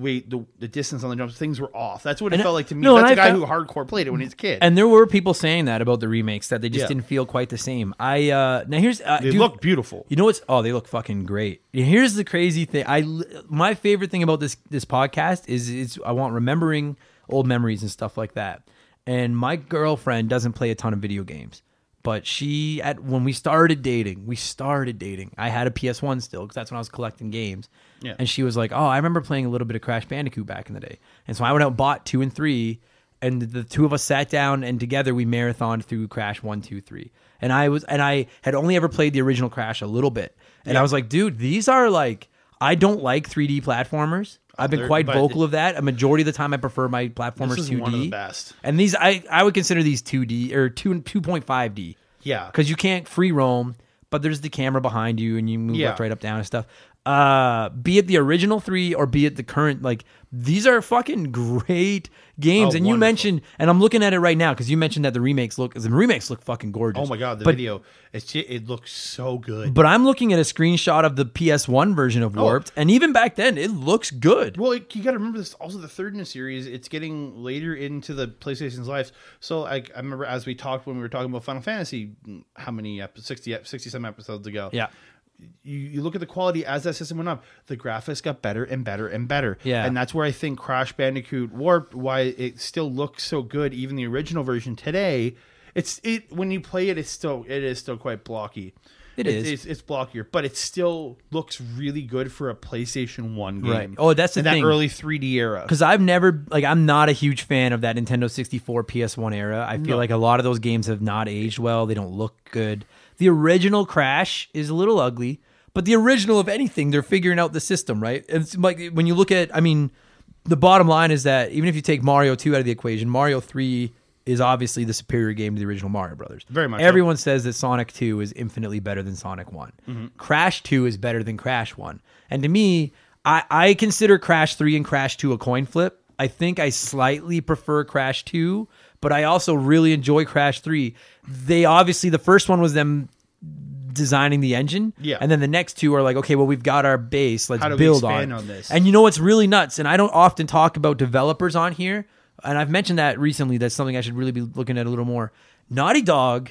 weight, the, the distance on the jumps, things were off. That's what it And- felt like to me. no, That's a guy found- who hardcore played it when he was a kid. And there were people saying that about the remakes that they just Yeah. didn't feel quite the same. I uh now here's uh, they dude, look beautiful. You know what's? Oh, they look fucking great. Here's the crazy thing. I my favorite thing about this this podcast is is I want remembering old memories and stuff like that. And my girlfriend doesn't play a ton of video games, but she at when we started dating, we started dating. I had a PS One still because that's when I was collecting games. Yeah. And she was like, "Oh, I remember playing a little bit of Crash Bandicoot back in the day." And so I went out and bought two and three, and the two of us sat down and together we marathoned through Crash one, two, three. And I was and I had only ever played the original Crash a little bit, and I was like, "Dude, these are like I don't like 3D platformers." I've been quite vocal of that. A majority of the time, I prefer my platformers This is 2D. one of the best. And these, I, I would consider these 2D or 2 2.5D Yeah. because you can't free roam, but there's the camera behind you and you move Yeah. left, right, up, down, and stuff. Uh, be it the original three or be it the current, like these are fucking great games. Oh, and you wonderful. mentioned, and I'm looking at it right now because you mentioned that the remakes look, the remakes look fucking gorgeous. Oh my god, the but, video! It's it looks so good. But I'm looking at a screenshot of the PS1 version of Warped, and even back then, it looks good. Well, it- you got to remember this. Also, the third in the series, it's getting later into the PlayStation's life. So, like, I remember as we talked when we were talking about Final Fantasy, how many episodes, 60, 60 some episodes ago. Yeah. You, you look at the quality as that system went up, the graphics got better and better and better. Yeah. And that's where I think Crash Bandicoot Warped, why it still looks so good, even the original version today. It's it when you play it, it's still it is still quite blocky. It It is. It's, it's blockier, but it still looks really good for a PlayStation One game. Right. Oh, that's the in thing. that early 3D era. because I've never like I'm not a huge fan of that Nintendo 64 PS1 era. I feel No. like a lot of those games have not aged well. They don't look good. The original Crash is a little ugly, but the original, of anything, they're figuring out the system right. And It's like when you look at, I mean, the bottom line is that even if you take Mario 2 out of the equation, Mario 3 is obviously the superior game to the original Mario Brothers. Very much so. Everyone says that Sonic 2 is infinitely better than Sonic one Mm-hmm. Crash 2 is better than Crash 1. And to me, I, I consider Crash 3 and Crash 2 a coin flip. I think I slightly prefer Crash 2, but I also really enjoy Crash 3. They obviously, the first one was them designing the engine. Yeah. And then the next two are like, okay, well, we've got our base. Let's How do we build on, on this? And you know what's really nuts? And I don't often talk about developers on here. And I've mentioned that recently. That's something I should really be looking at a little more. Naughty Dog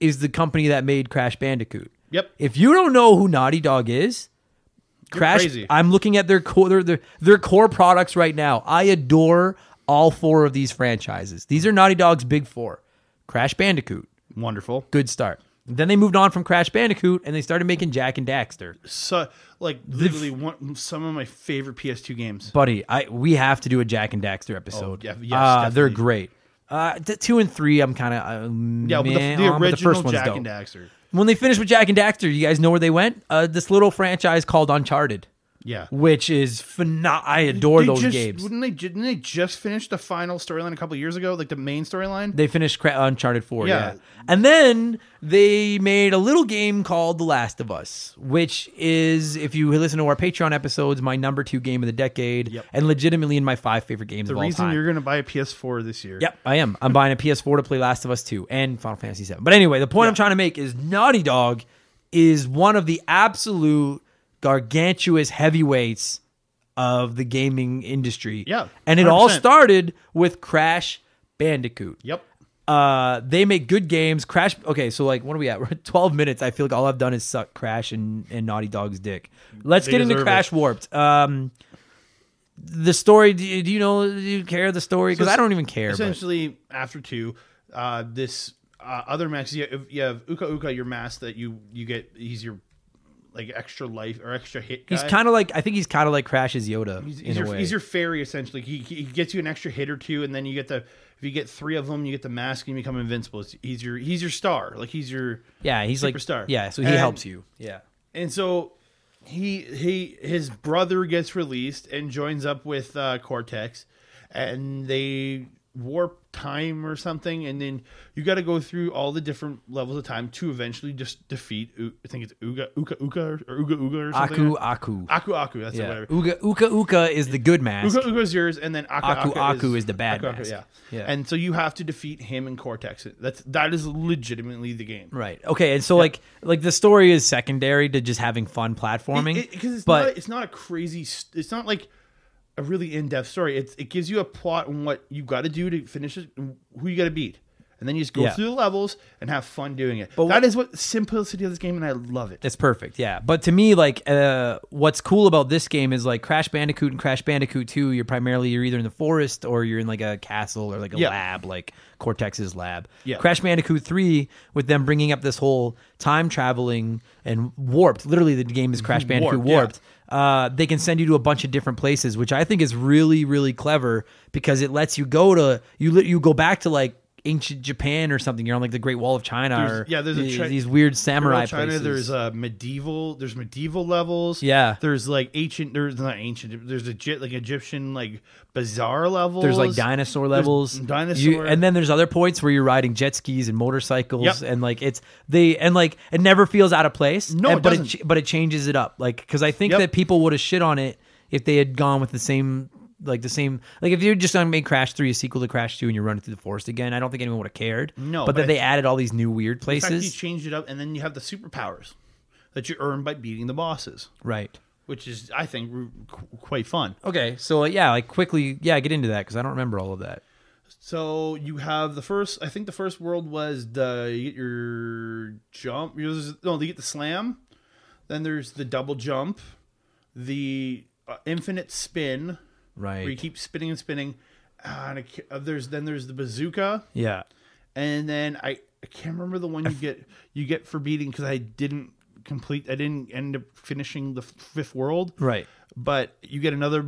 is the company that made Crash Bandicoot. Yep. If you don't know who Naughty Dog is, Crash. crazy. I'm looking at their core their, their their core products right now. I adore all four of these franchises. These are Naughty Dog's big four. Crash Bandicoot, Wonderful. good start. Then they moved on from Crash Bandicoot and they started making Jak and Daxter. So, like, literally one, some of my favorite PS2 games. Buddy, I we have to do a Jak and Daxter episode. Oh, yeah, yes, uh, they're great. Uh, the two and three, I'm kind of uh, Yeah, but the, the on, but original first one's Jak dope. and Daxter. When they finished with Jak and Daxter, you guys know where they went? Uh, this little franchise called Uncharted, Yeah. which is phenomenal. I adore They those just, games. Wouldn't they, didn't they just finish the final storyline a couple years ago? Like the main storyline? They finished Cra- Uncharted 4, yeah. Yeah. And then they made a little game called The Last of Us, which is, if you listen to our Patreon episodes, my number two game of the decade, Yep. and legitimately in my five favorite games the of all reason you're going to buy a PS4 this year. Yep, I am. I'm buying a PS4 to play Last of Us 2 and Final Fantasy 7. But anyway, the point I'm trying to make is Naughty Dog is one of the absolute gargantuous heavyweights of the gaming industry. Yeah, And it all 100%. started with Crash Bandicoot. Yep. Uh, they make good games. Crash. Okay, so like, what are we at? We're at 12 minutes. I feel like all I've done is suck Crash and, and Naughty Dog's dick. Let's They get into Crash Warped. Um, the story. Do you, do you know? Do you care the story? Because So I don't even care. But, Essentially, after two, uh, this uh, other max, you have, you have Uka Uka, your mask that you you get. He's your like extra life or extra hit guy. he's kind of like. I think he's kind of like Crash's Yoda He's, in he's a your, way. he's your fairy essentially. He, he gets you an extra hit or two, and then you get the if you get three of them, you get the mask and you become invincible. It's- He's your he's your star. Like he's your yeah, he's like superstar. Yeah, so he And- helps you. Yeah. and so he he his brother gets released and joins up with uh, Cortex, and they warp time or something, and then you got to go through all the different levels of time to eventually just defeat. I think it's Uga Uka Uka or Uga Uga or something. Aku Aku. Aku Aku. That's it. Whatever. Uka Uka Uka is the good mask. Uka Uka is yours, and then Aku Aku Aku, Aku is the bad Aku Aku, mask. yeah. Yeah. And so you have to defeat him and Cortex. That's that is legitimately the game. Right. Okay. And so like like the story is secondary to just having fun platforming. because it's but not it's not a crazy it's not like a really in-depth story. It it gives you a plot on what you got to do to finish it, who you got to beat, and then you just go Yeah. through the levels and have fun doing it. But that is what simplicity of this game, and I love it. It's perfect, yeah. But to me, like, uh, what's cool about this game is like Crash Bandicoot and Crash Bandicoot 2, you're primarily you're either in the forest or you're in like a castle or like a Yeah. lab, like Cortex's lab. Yeah. Crash Bandicoot 3, with them bringing up this whole time traveling and warped. Literally, the game is Crash Bandicoot Warped, yeah. Uh, they can send you to a bunch of different places, which I think is really, really clever because it lets you go to you. You go back to like ancient Japan or something. You're on like the Great Wall of China There's- or yeah, there's a these, these weird samurai China, places. there's uh, medieval. There's medieval levels. Yeah. There's like ancient. There's not ancient. There's Egypt, like Egyptian like bizarre levels. There's like dinosaur levels, dinosaur. You- and then there's other points where you're riding jet skis and motorcycles, Yep. and like it's they and like it never feels out of place. No, and- it but doesn't. it but it changes it up, like because I think Yep. that people would have shit on it if they had gone with the same. Like the same, like if you're just gonna make Crash Three a sequel to Crash Two and you're running through the forest again, I don't think anyone would have cared. No, but, but then they added all these new weird fact, you places, changed it up, and then you have the superpowers that you earn by beating the bosses, right? which is I think qu- quite fun. Okay, so uh, yeah, like quickly, yeah, get into that because I don't remember all of that. So you have the first. I think the first world was the you get your jump. No, you get the slam. Then there's the double jump, the uh, infinite spin, Right. where you keep spinning and spinning. Uh, and I uh, there's then there's the bazooka, yeah. and then I, I can't remember the one you get you get for beating because I didn't complete. I didn't end up finishing the fifth world Right. but you get another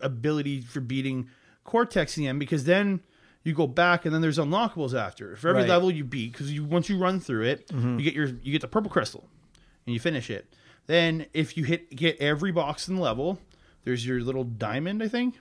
ability for beating Cortex in the end because then you go back and then there's unlockables after. For every Right. Mm-hmm. level you beat, because you once you run through it, you get your you get the purple crystal and you finish it. Then if you hit get every box in the level, there's your little diamond, I think.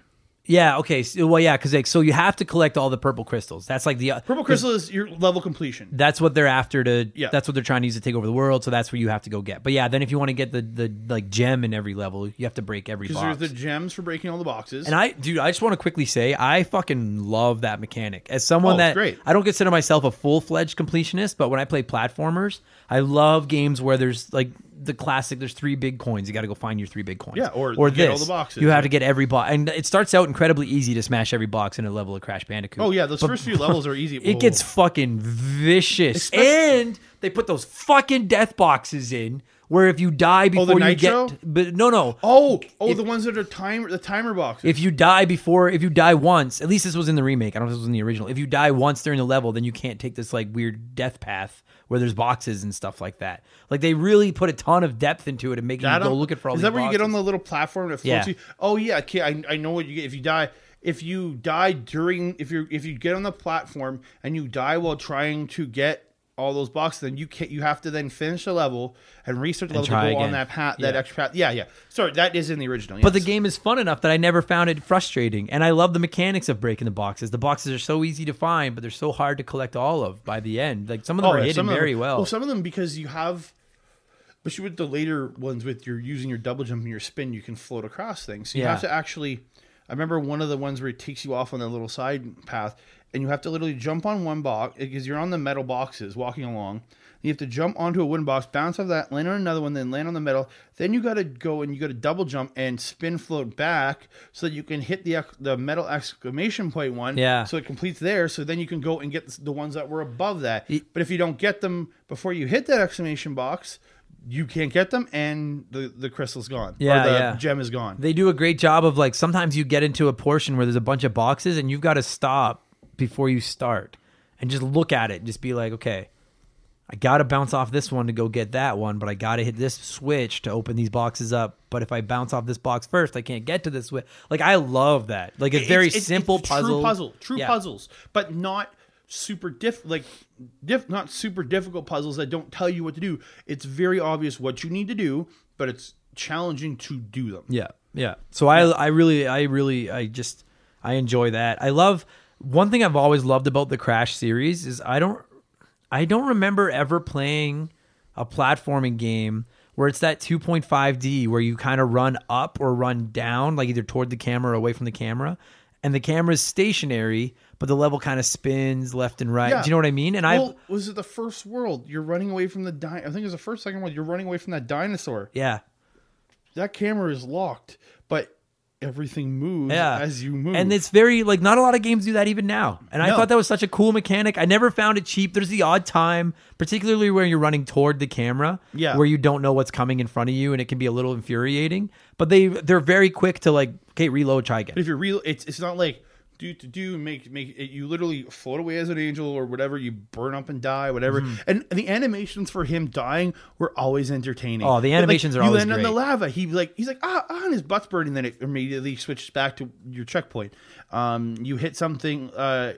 Yeah. Okay. So, well, yeah, because like, so you have to collect all the purple crystals. That's like the uh, Purple crystal is your level completion. That's what they're after to. Yeah. That's what they're trying to use to take over the world. So that's where you have to go get. But yeah, then if you want to get the the like gem in every level, you have to break every Because there's the gems for breaking all the boxes. and I, dude, I just want to quickly say I fucking love that mechanic. As someone Oh, that great. I don't consider myself a full fledged completionist, but when I play platformers, I love games where there's like the classic. There's three big coins. You got to go find your three big coins. Yeah, or or get this. all the boxes, You have to get every box, and it starts out incredibly easy to smash every box in a level of Crash Bandicoot. oh yeah, those But- first few levels are easy. it gets fucking vicious. Especially- and they put those fucking death boxes in where if you die before Oh, the you nitro? get but no no. Oh, oh, the ones that are timer, the timer boxes. If you die before if you die once, at least this was in the remake. I don't know if this was in the original. If you die once during the level, then you can't take this like weird death path where there's boxes and stuff like that. Like they really put a ton of depth into it and making That you go looking for all Is that where you get on the little platform that floats Yeah. you? Oh yeah, okay. I, I know what you get if you die. If you die during if you if you get on the platform and you die while trying to get all those boxes, then you can you have to then finish the level and research the level to go try on that path that Yeah. extra path. Yeah, yeah. Sorry, that is in the original. But the game is fun enough that I never found it frustrating. And I love the mechanics of breaking the boxes. The boxes are so easy to find, but they're so hard to collect all of by the end. Like some of them are yeah, hidden them- very well. Well, some of them because you have, especially with the later ones with your using your double jump and your spin, you can float across things. So you Yeah. have to actually. I remember one of the ones where it takes you off on that little side path, and you have to literally jump on one box eh, because you're on the metal boxes walking along. You have to jump onto a wooden box, bounce off that, land on another one, then land on the metal. Then you got to go and you got to double jump and spin float back so that you can hit the the metal exclamation point one. Yeah. So it completes there. So then you can go and get the ones that were above that. But if you don't get them before you hit that exclamation box, you can't get them, and the the crystal's gone. Yeah, or the yeah. gem is gone. They do a great job of like sometimes you get into a portion where there's a bunch of boxes and you've got to stop before you start and just look at it just be like, okay, I got to bounce off this one to go get that one, but I got to hit this switch to open these boxes up. But if I bounce off this box first, I can't get to this switch. Like I love that. Like it's, very simple puzzle. True puzzle. True Yeah. puzzles, but not super diff like diff not super difficult puzzles that don't tell you what to do. It's very obvious what you need to do, but it's challenging to do them. Yeah, yeah. So I, I really, I really, I just, I enjoy that. I love one thing I've always loved about the Crash series is I don't, I don't remember ever playing a platforming game where it's that 2.5D where you kind of run up or run down, like either toward the camera or away from the camera, and the camera is stationary, but the level kind of spins left and right. Yeah. Do you know what I mean? And I, Well, was it the first world? You're running away from the di- I think it was the first second world. You're running away from that dinosaur. yeah, that camera is locked, but everything moves Yeah. as you move. And it's very like not a lot of games do that even now. And I thought that was such a cool mechanic. I never found it cheap. There's the odd time, particularly where you're running toward the camera, Yeah. where you don't know what's coming in front of you, and it can be a little infuriating. But they they're very quick to like, okay, reload, try again. But if you're real, it's it's not like do to do make make it, you literally float away as an angel or whatever. You burn up and die, whatever. Mm-hmm. And the animations for him dying were always entertaining. Oh, the But, like, animations are you always land on the lava. He like he's like ah, ah and his butt's burning. Then it immediately switches back to your checkpoint. Um, you hit something. Uh,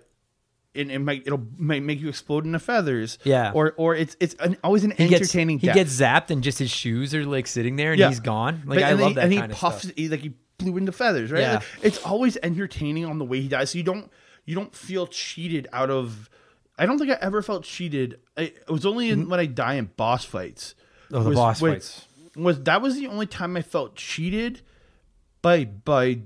and it might it'll might make you explode into feathers. Yeah. Or or it's it's an, always an he gets entertaining. he gets zapped, and just his shoes are like sitting there, and Yeah. he's gone. Like But- I love he- that and kind he of puffs. He, like he blew into feathers, right? Yeah. Like, it's always entertaining on the way he dies. So you don't you don't feel cheated out of. I don't think I ever felt cheated. I, it was only in, when I die in boss fights. Mm-hmm. Oh, the was boss when- fights. was that was the only time I felt cheated by by.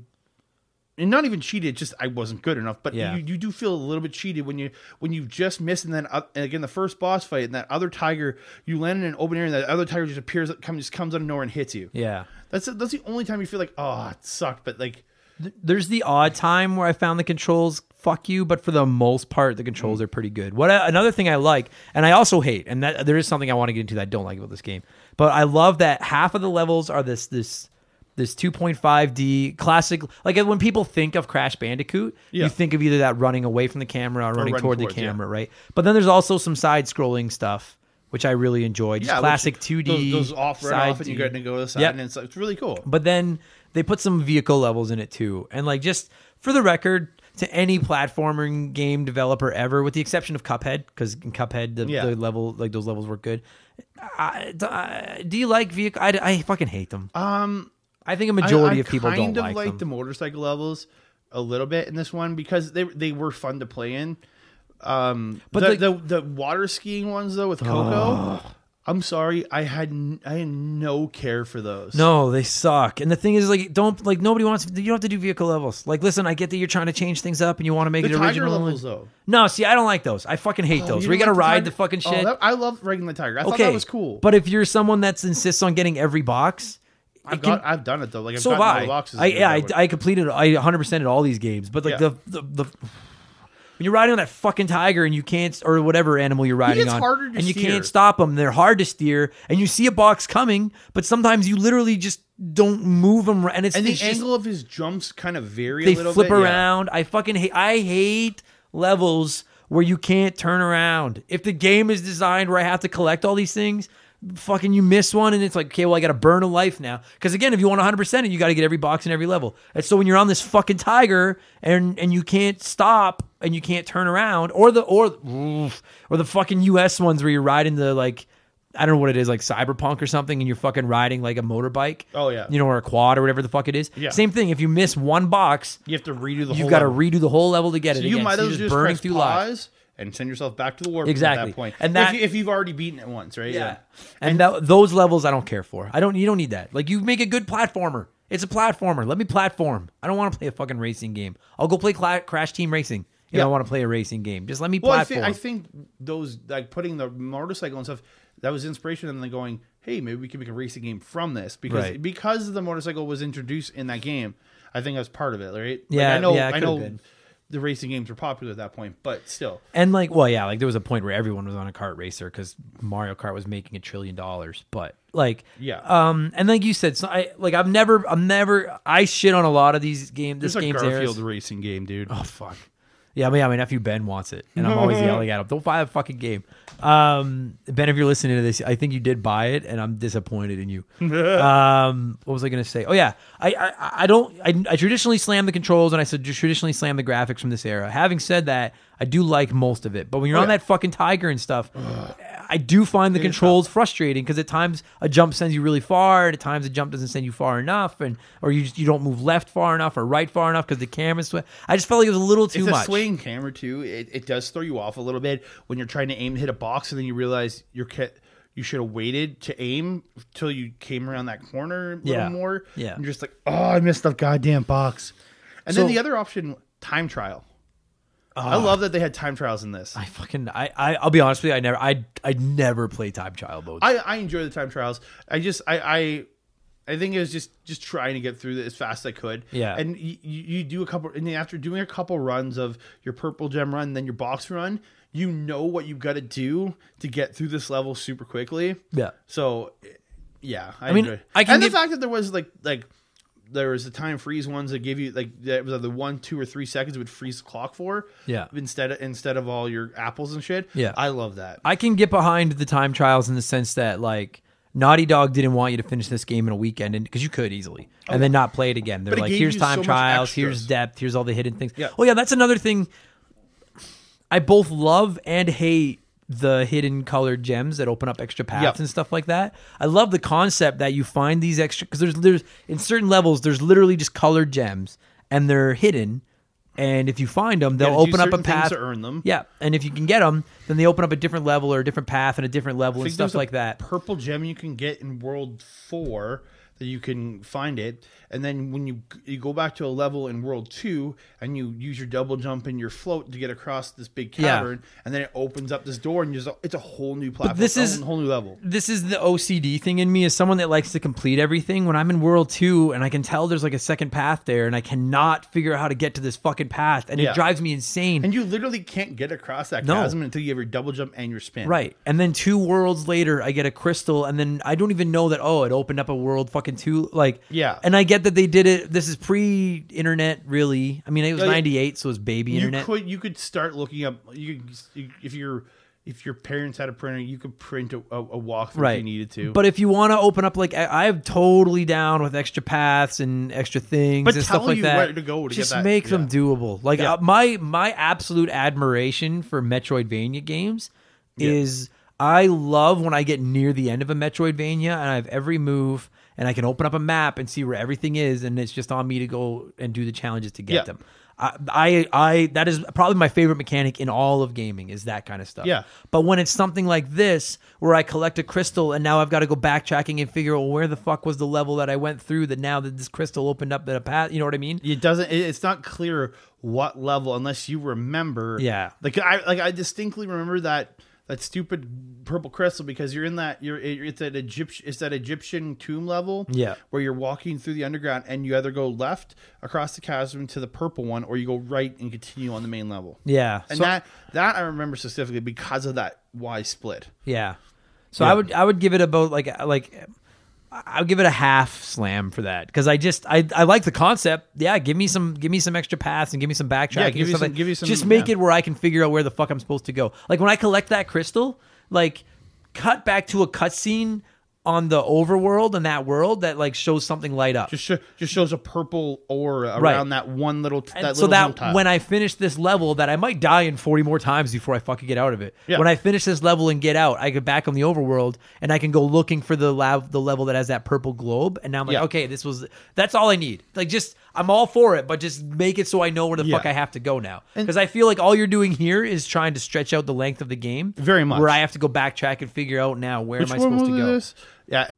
And not even cheated, just I wasn't good enough. But Yeah. you, you do feel a little bit cheated when you when you just miss and then uh, and again the first boss fight and that other tiger you land in an open area and that other tiger just appears comes just comes out of nowhere and hits you. Yeah. That's that's the only time you feel like, oh, it sucked. But like, There's the odd time where I found the controls fuck you, but for the most part, the controls are pretty good. What I, another thing I like, and I also hate, and that there is something I want to get into that I don't like about this game, but I love that half of the levels are this this this 2.5D classic. Like when people think of Crash Bandicoot, Yeah. you think of either that running away from the camera or running, running toward towards, the yeah. camera, right? But then there's also some side-scrolling stuff. Which I really enjoyed. Just yeah, classic which- 2D. Those, those off run off, and you D. get to go to the side, Yep. and it's, it's really cool. But then they put some vehicle levels in it too. And like just for the record, to any platforming game developer ever, with the exception of Cuphead, because in Cuphead the, Yeah. the level like those levels were good. I, I- do you like vehicle? I, I fucking hate them. Um, I think a majority I, I of people kind don't of like the motorcycle levels a little bit in this one because they they were fun to play in. Um, But but like- the, the water skiing ones though with Coco, I'm sorry, I had I had no care for those. No, they suck. And the thing is, like, don't like nobody wants. You don't have to do vehicle levels. Like, listen, I get that you're trying to change things up and you want to make the it tiger original. levels though. No, see, I don't like those. I fucking hate Oh, those. Where gotta like ride tiger- the fucking Oh, shit. that- I love riding the tiger. I thought okay, that was cool. But if you're someone that insists on getting every box, I've can- got I've done it though. Like I've so have I. boxes. I yeah, I. I completed. I 100 percent at all these games, but like Yeah. the, the the when you're riding on that fucking tiger and you can't or whatever animal you're riding on, harder to and you steer. can't stop them. They're hard to steer, and you see a box coming, but sometimes you literally just don't move them. And it's and the just- angle of his jumps kind of vary. they a little flip bit. yeah. around. I fucking hate. I hate levels where you can't turn around. If the game is designed where I have to collect all these things, fucking you miss one and it's like, okay, well I got to burn a life now. Because again, if you want 100 percent, you got to get every box in every level. And so when you're on this fucking tiger and and you can't stop and you can't turn around, or the or oof, or the fucking U.S. ones where you're riding the like. I don't know what it is, like cyberpunk or something, and you're fucking riding like a motorbike. Oh, yeah. you know, or a quad or whatever the fuck it is. Yeah. Same thing. If you miss one box, You have to redo the whole. You've got to redo the whole level to get So it. you again. might So as you're well just just burning through pause and send yourself back to the warp Exactly. at that point. And And that- if, you, if you've already beaten it once, right? Yeah, and, that, those levels I don't care for. I don't. You don't need that. Like you make a good platformer. It's a platformer. Let me platform. I don't want to play a fucking racing game. I'll go play Cla- Crash Team Racing if Yeah. I want to play a racing game. Just let me Well, I platform. think, I think those like putting the motorcycle and stuff that was inspiration, and then going, hey, maybe we can make a racing game from this because Right. because the motorcycle was introduced in that game. I think that was part of it, right? Like, Yeah, I know. yeah, I know. been. The racing games were popular at that point, but still, and like, well, yeah, like there was a point where everyone was on a kart racer because Mario Kart was making a trillion dollars. But like, Yeah. um, and like you said, so I like I've never, I'm never, I shit on a lot of these games. This there's a game's Garfield eras. racing game, dude. Oh fuck. Yeah, yeah, my nephew Ben wants it, and I'm always yelling at him, "Don't buy a fucking game." Um, ben, if you're listening to this, I think you did buy it, and I'm disappointed in you. um, what was I going to say? Oh yeah, I I, I don't I, I traditionally slam the controls, and I said traditionally slam the graphics from this era. Having said that, I do like most of it, but when you're Oh, on yeah. that fucking tiger and stuff. I do find the controls frustrating because at times a jump sends you really far, and at times a jump doesn't send you far enough, and or you just you don't move left far enough or right far enough because the camera's. Sw- I just felt like it was a little too it's much. a swaying camera too. It, it does throw you off a little bit when you're trying to aim to hit a box, and then you realize you're ca- you should have waited to aim till you came around that corner a little Yeah. more. Yeah. and you're just like, oh, I missed the goddamn box. And So- then the other option, time trial. I uh-huh. love that they had time trials in this. I fucking I, I I'll be honest with you, I never I I never play Time Trial mode. I, I enjoy the time trials. I just I, I I think it was just just trying to get through it as fast as I could. Yeah. And you, you do a couple, and then after doing a couple runs of your purple gem run, then your box run, you know what you've got to do to get through this level super quickly. Yeah. So, yeah, I, mean, enjoyed- I can and the fact that there was like like there was the time freeze ones that give you like that was the one, two, or three seconds would freeze the clock for. Yeah. Instead of instead of all your apples and shit. Yeah. I love that. I can get behind the time trials in the sense that like Naughty Dog didn't want you to finish this game in a weekend because you could easily and oh, then not play it again. They're it like, here's time so trials, here's depth, here's all the hidden things. Yeah. Oh yeah, that's another thing. I both love and hate the hidden colored gems that open up extra paths Yep. and stuff like that. I love the concept that you find these extra because there's there's in certain levels there's literally just colored gems and they're hidden. And if you find them, they'll open up a path to earn them. Yeah, and if you can get them, then they open up a different level or a different path and a different level and stuff like that. Purple gem you can get in World Four that you can find it, and then when you you go back to a level in World Two and you use your double jump and your float to get across this big Yeah. cavern, and then it opens up this door and there's a, it's a whole new platform. this a is- whole new level. this is the OCD thing in me as someone that likes to complete everything. When I'm in World 2 and I can tell there's like a second path there and I cannot figure out how to get to this fucking path and Yeah. it drives me insane. And you literally can't get across that No. chasm until you have your double jump and your spin. Right. And then two worlds later, I get a crystal, and then I don't even know that, oh, it opened up a world fucking two. Like, Yeah. And I get that they did it. This is pre internet, really. I mean, it was Yeah, yeah. 98, so it was baby You internet. could you could start looking up you, if your if your parents had a printer, you could print a, a, a walkthrough if you needed to. But if you want to open up, like, I, I'm totally down with extra paths and extra things But and stuff tell like you that. where to go to get Just that- make them yeah. doable. Like, Yeah. uh, my my absolute admiration for Metroidvania games is I love when I get near the end of a Metroidvania and I have every move and I can open up a map and see where everything is, and it's just on me to go and do the challenges to get Yeah. them. I, I, I, that is probably my favorite mechanic in all of gaming is that kind of stuff. Yeah. But when it's something like this, where I collect a crystal and now I've got to go backtracking and figure out well, where the fuck was the level that I went through that now that this crystal opened up that a path, you know what I mean? it doesn't it's not clear what level unless you remember Yeah. like i like i distinctly remember that that stupid purple crystal because you're in that you're it's at egyptian it's that egyptian tomb level Yeah. where you're walking through the underground and you either go left across the chasm to the purple one or you go right and continue on the main level Yeah. and So- that that i remember specifically because of that y split Yeah. So Yeah. I would I would give it about like like I would give it a half slam for that because I just I, I like the concept. Yeah, give me some give me some extra paths and give me some backtracking. Yeah, give you some- like- give you some- Just make yeah. it where I can figure out where the fuck I'm supposed to go. Like when I collect that crystal, like cut back to a cutscene on the overworld and that world that like shows something light up. just just shows a purple aura Right. around that one little that And so that when I finish this level, that I might die in forty more times before I fucking get out of it. Yeah. When I finish this level and get out, I get back on the overworld and I can go looking for the lab, the level that has that purple globe. And now I'm like, Yeah. okay, this was that's all I need. Like, just I'm all for it, but just make it so I know where the Yeah. fuck I have to go now. Because I feel like all you're doing here is trying to stretch out the length of the game. Very much. Where I have to go backtrack and figure out now where Which am I supposed to go. this? Yeah,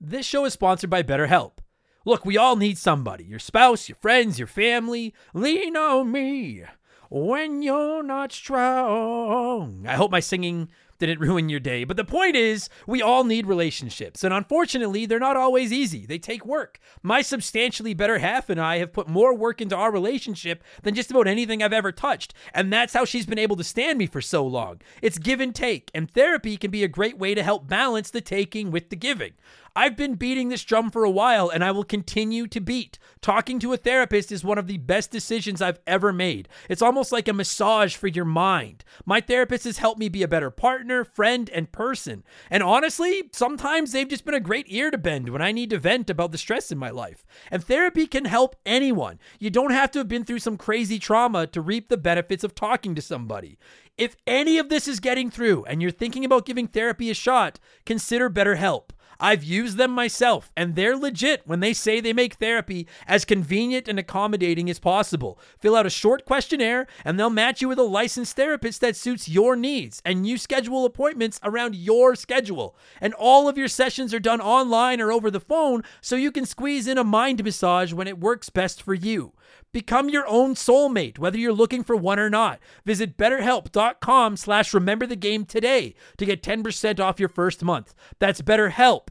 This show is sponsored by BetterHelp. Look, we all need somebody your spouse, your friends, your family. Lean on me when you're not strong. I hope my singing didn't ruin your day, but the point is, we all need relationships, and unfortunately, they're not always easy. They take work. My substantially better half and I have put more work into our relationship than just about anything I've ever touched, and that's how she's been able to stand me for so long. It's give and take, and therapy can be a great way to help balance the taking with the giving. I've been beating this drum for a while and I will continue to beat. Talking to a therapist is one of the best decisions I've ever made. It's almost like a massage for your mind. My therapist has helped me be a better partner, friend, and person. And honestly, sometimes they've just been a great ear to bend when I need to vent about the stress in my life. And therapy can help anyone. You don't have to have been through some crazy trauma to reap the benefits of talking to somebody. If any of this is getting through and you're thinking about giving therapy a shot, consider BetterHelp. I've used them myself, and they're legit when they say they make therapy as convenient and accommodating as possible. Fill out a short questionnaire, and they'll match you with a licensed therapist that suits your needs, and you schedule appointments around your schedule. And all of your sessions are done online or over the phone, so you can squeeze in a mind massage when it works best for you. Become your own soulmate, whether you're looking for one or not. Visit betterhelp.com slash remember the game today to get 10% off your first month. That's betterhelp,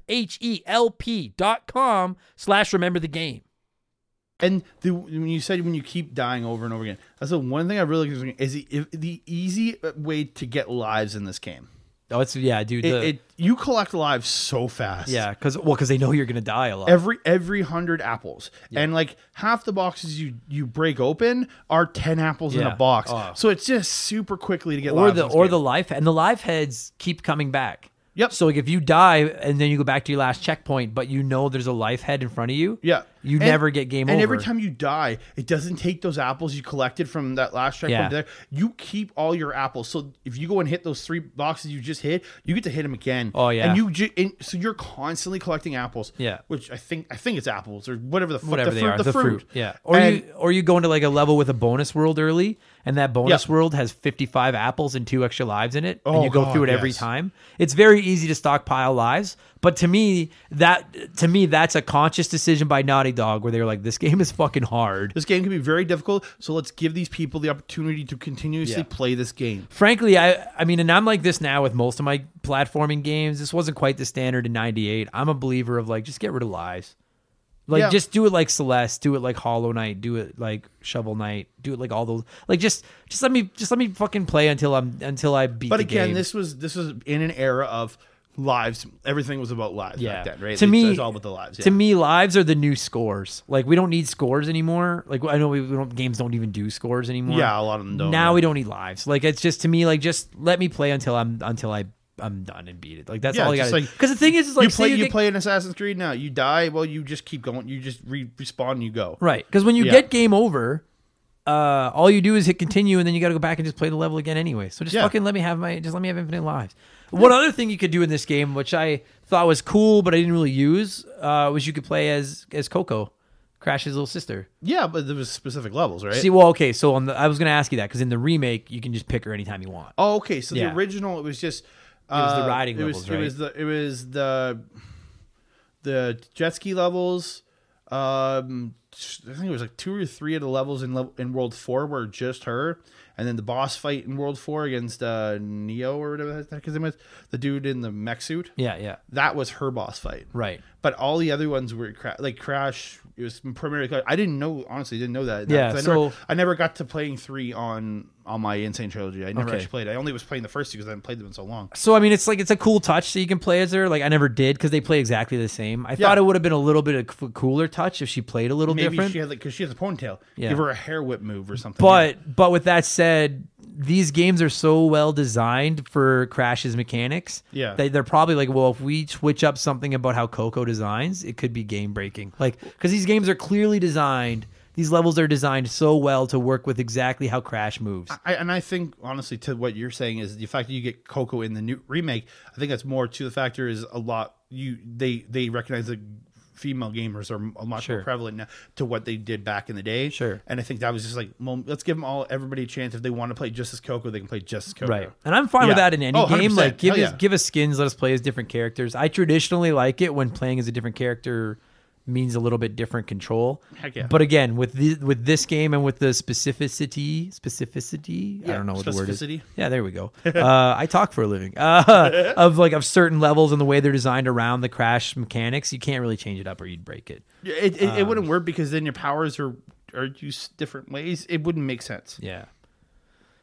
help, dot com slash remember the game. And the, when you said when you keep dying over and over again, that's the one thing I really is the, if, the easy way to get lives in this game. Oh, it's, yeah, dude. It, the- it you collect lives so fast. yeah, because, well, because they know you're going to die a lot. Every every hundred apples, and like half the boxes you you break open are ten apples in Yeah. a box. Oh. So it's just super quickly to get or lives the in this or game. the life and the life heads keep coming back. Yep. So like if you die and then you go back to your last checkpoint, but you know there's a life head in front of you, Yeah. you And- never get game and over. And every time you die, it doesn't take those apples you collected from that last checkpoint Yeah. there. You keep all your apples. So if you go and hit those three boxes you just hit, you get to hit them again. Oh, yeah. And you ju- and so you're constantly collecting apples. Yeah. Which I think I think it's apples or whatever the fu- whatever the they fruit, are, the, the fruit. Yeah. Or And- you or you go into like a level with a bonus world early, and that bonus Yep. world has 55 apples and two extra lives in it, and Oh, you go God, through it every time. It's very easy to stockpile lives, but to me that to me that's a conscious decision by Naughty Dog where they're like, this game is fucking hard. This game can be very difficult, so let's give these people the opportunity to continuously Yeah. play this game. frankly, I I mean, and I'm like this now with most of my platforming games. This wasn't quite the standard in '98. I'm a believer of like just get rid of lives. Like Yeah. just do it like Celeste, do it like Hollow Knight, do it like Shovel Knight, do it like all those. Like just just let me just let me fucking play until I'm until I beat. But the again, game. this was this was in an era of lives. Everything was about lives yeah. back then, right? To It's- me, it's all about the lives. To me, lives are the new scores. Like we don't need scores anymore. Like I know we, we don't games don't even do scores anymore. Yeah, a lot of them don't, Now yeah. we don't need lives. Like it's just to me like just let me play until I'm until I. I'm done and beat it. Like that's Yeah, all you just got. like- Because the thing is, is like you say play you you get- play an Assassin's Creed now. You die, well, you just keep going. You just re- respawn and you go. right. Because when you Yeah. get game over, uh, all you do is hit continue, and then you got to go back and just play the level again anyway. So just Yeah. fucking let me have my just let me have infinite lives. One other thing you could do in this game, which I thought was cool, but I didn't really use, uh, was you could play as as Coco, Crash's little sister. Yeah, but there was specific levels, right? See, well, okay, so on the, I was going to ask you that because in the remake you can just pick her anytime you want. oh, okay. So Yeah. the original, it was just. It was the riding it levels, was, It was the it was the the jet ski levels. Um, I think it was like two or three of the levels in level, in World Four were just her, and then the boss fight in World Four against uh, Neo or whatever that his name was, the dude in the mech suit. Yeah, yeah, That was her boss fight. right. But all the other ones were cra- like Crash. It was primarily. I didn't know honestly. Didn't know that. Yeah, I so- never, I never got to playing three on on my N. Sane Trilogy. I never Okay. actually played. I only was playing the first two because I hadn't played them in so long. So I mean, it's like it's a cool touch that you can play as her. Like I never did because they play exactly the same. I Yeah. thought it would have been a little bit of a cooler touch if she played a little Maybe different. she had like because she has a ponytail. Yeah. Give her a hair whip move or something. But but with that said, these games are so well designed for Crash's mechanics. Yeah. they, they're probably like, well, if we switch up something about how Coco designs, it could be game breaking. Like because these games are clearly designed. These levels are designed so well to work with exactly how Crash moves. I, and I think honestly, to what you're saying is the fact that you get Coco in the new remake. I think that's more to the factor is a lot. You they they recognize that female gamers are a much Sure. more prevalent now to what they did back in the day. Sure. And I think that was just like, well, let's give them all everybody a chance. If they want to play just as Coco, they can play just as Coco. Right. And I'm fine with that in any Oh, game. Like give Hell us yeah. give us skins, let us play as different characters. I traditionally like it when playing as a different character means a little bit different control. Heck yeah. But again, with the, with this game and with the specificity, specificity, I Yeah, don't know what the word is. Yeah, there we go. uh, I talk for a living. Uh, of like of certain levels and the way they're designed around the crash mechanics, you can't really change it up or you'd break it. Yeah, It, it, it Um, wouldn't work because then your powers are are used different ways. It wouldn't make sense. Yeah.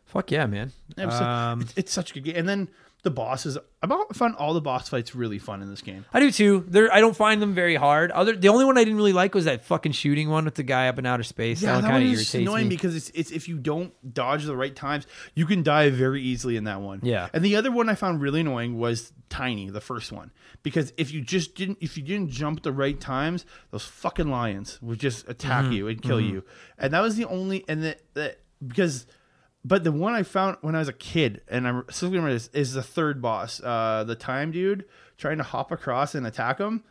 Fuck yeah, man. Um, it's, it's such a good game. And then the bosses. I found all the boss fights really fun in this game. I do too. They're, I don't find them very hard. Other the only one I didn't really like was that fucking shooting one with the guy up in outer space. that one that kind of one irritates annoying me. because it's, it's if you don't dodge the right times, you can die very easily in that one. Yeah. And the other one I found really annoying was Tiny, the first one, because if you just didn't if you didn't jump the right times, those fucking lions would just attack Mm-hmm. you and kill you. And that was the only and that that because. But the one I found when I was a kid, and I'm still remember this, is the third boss, uh, the time dude trying to hop across and attack him.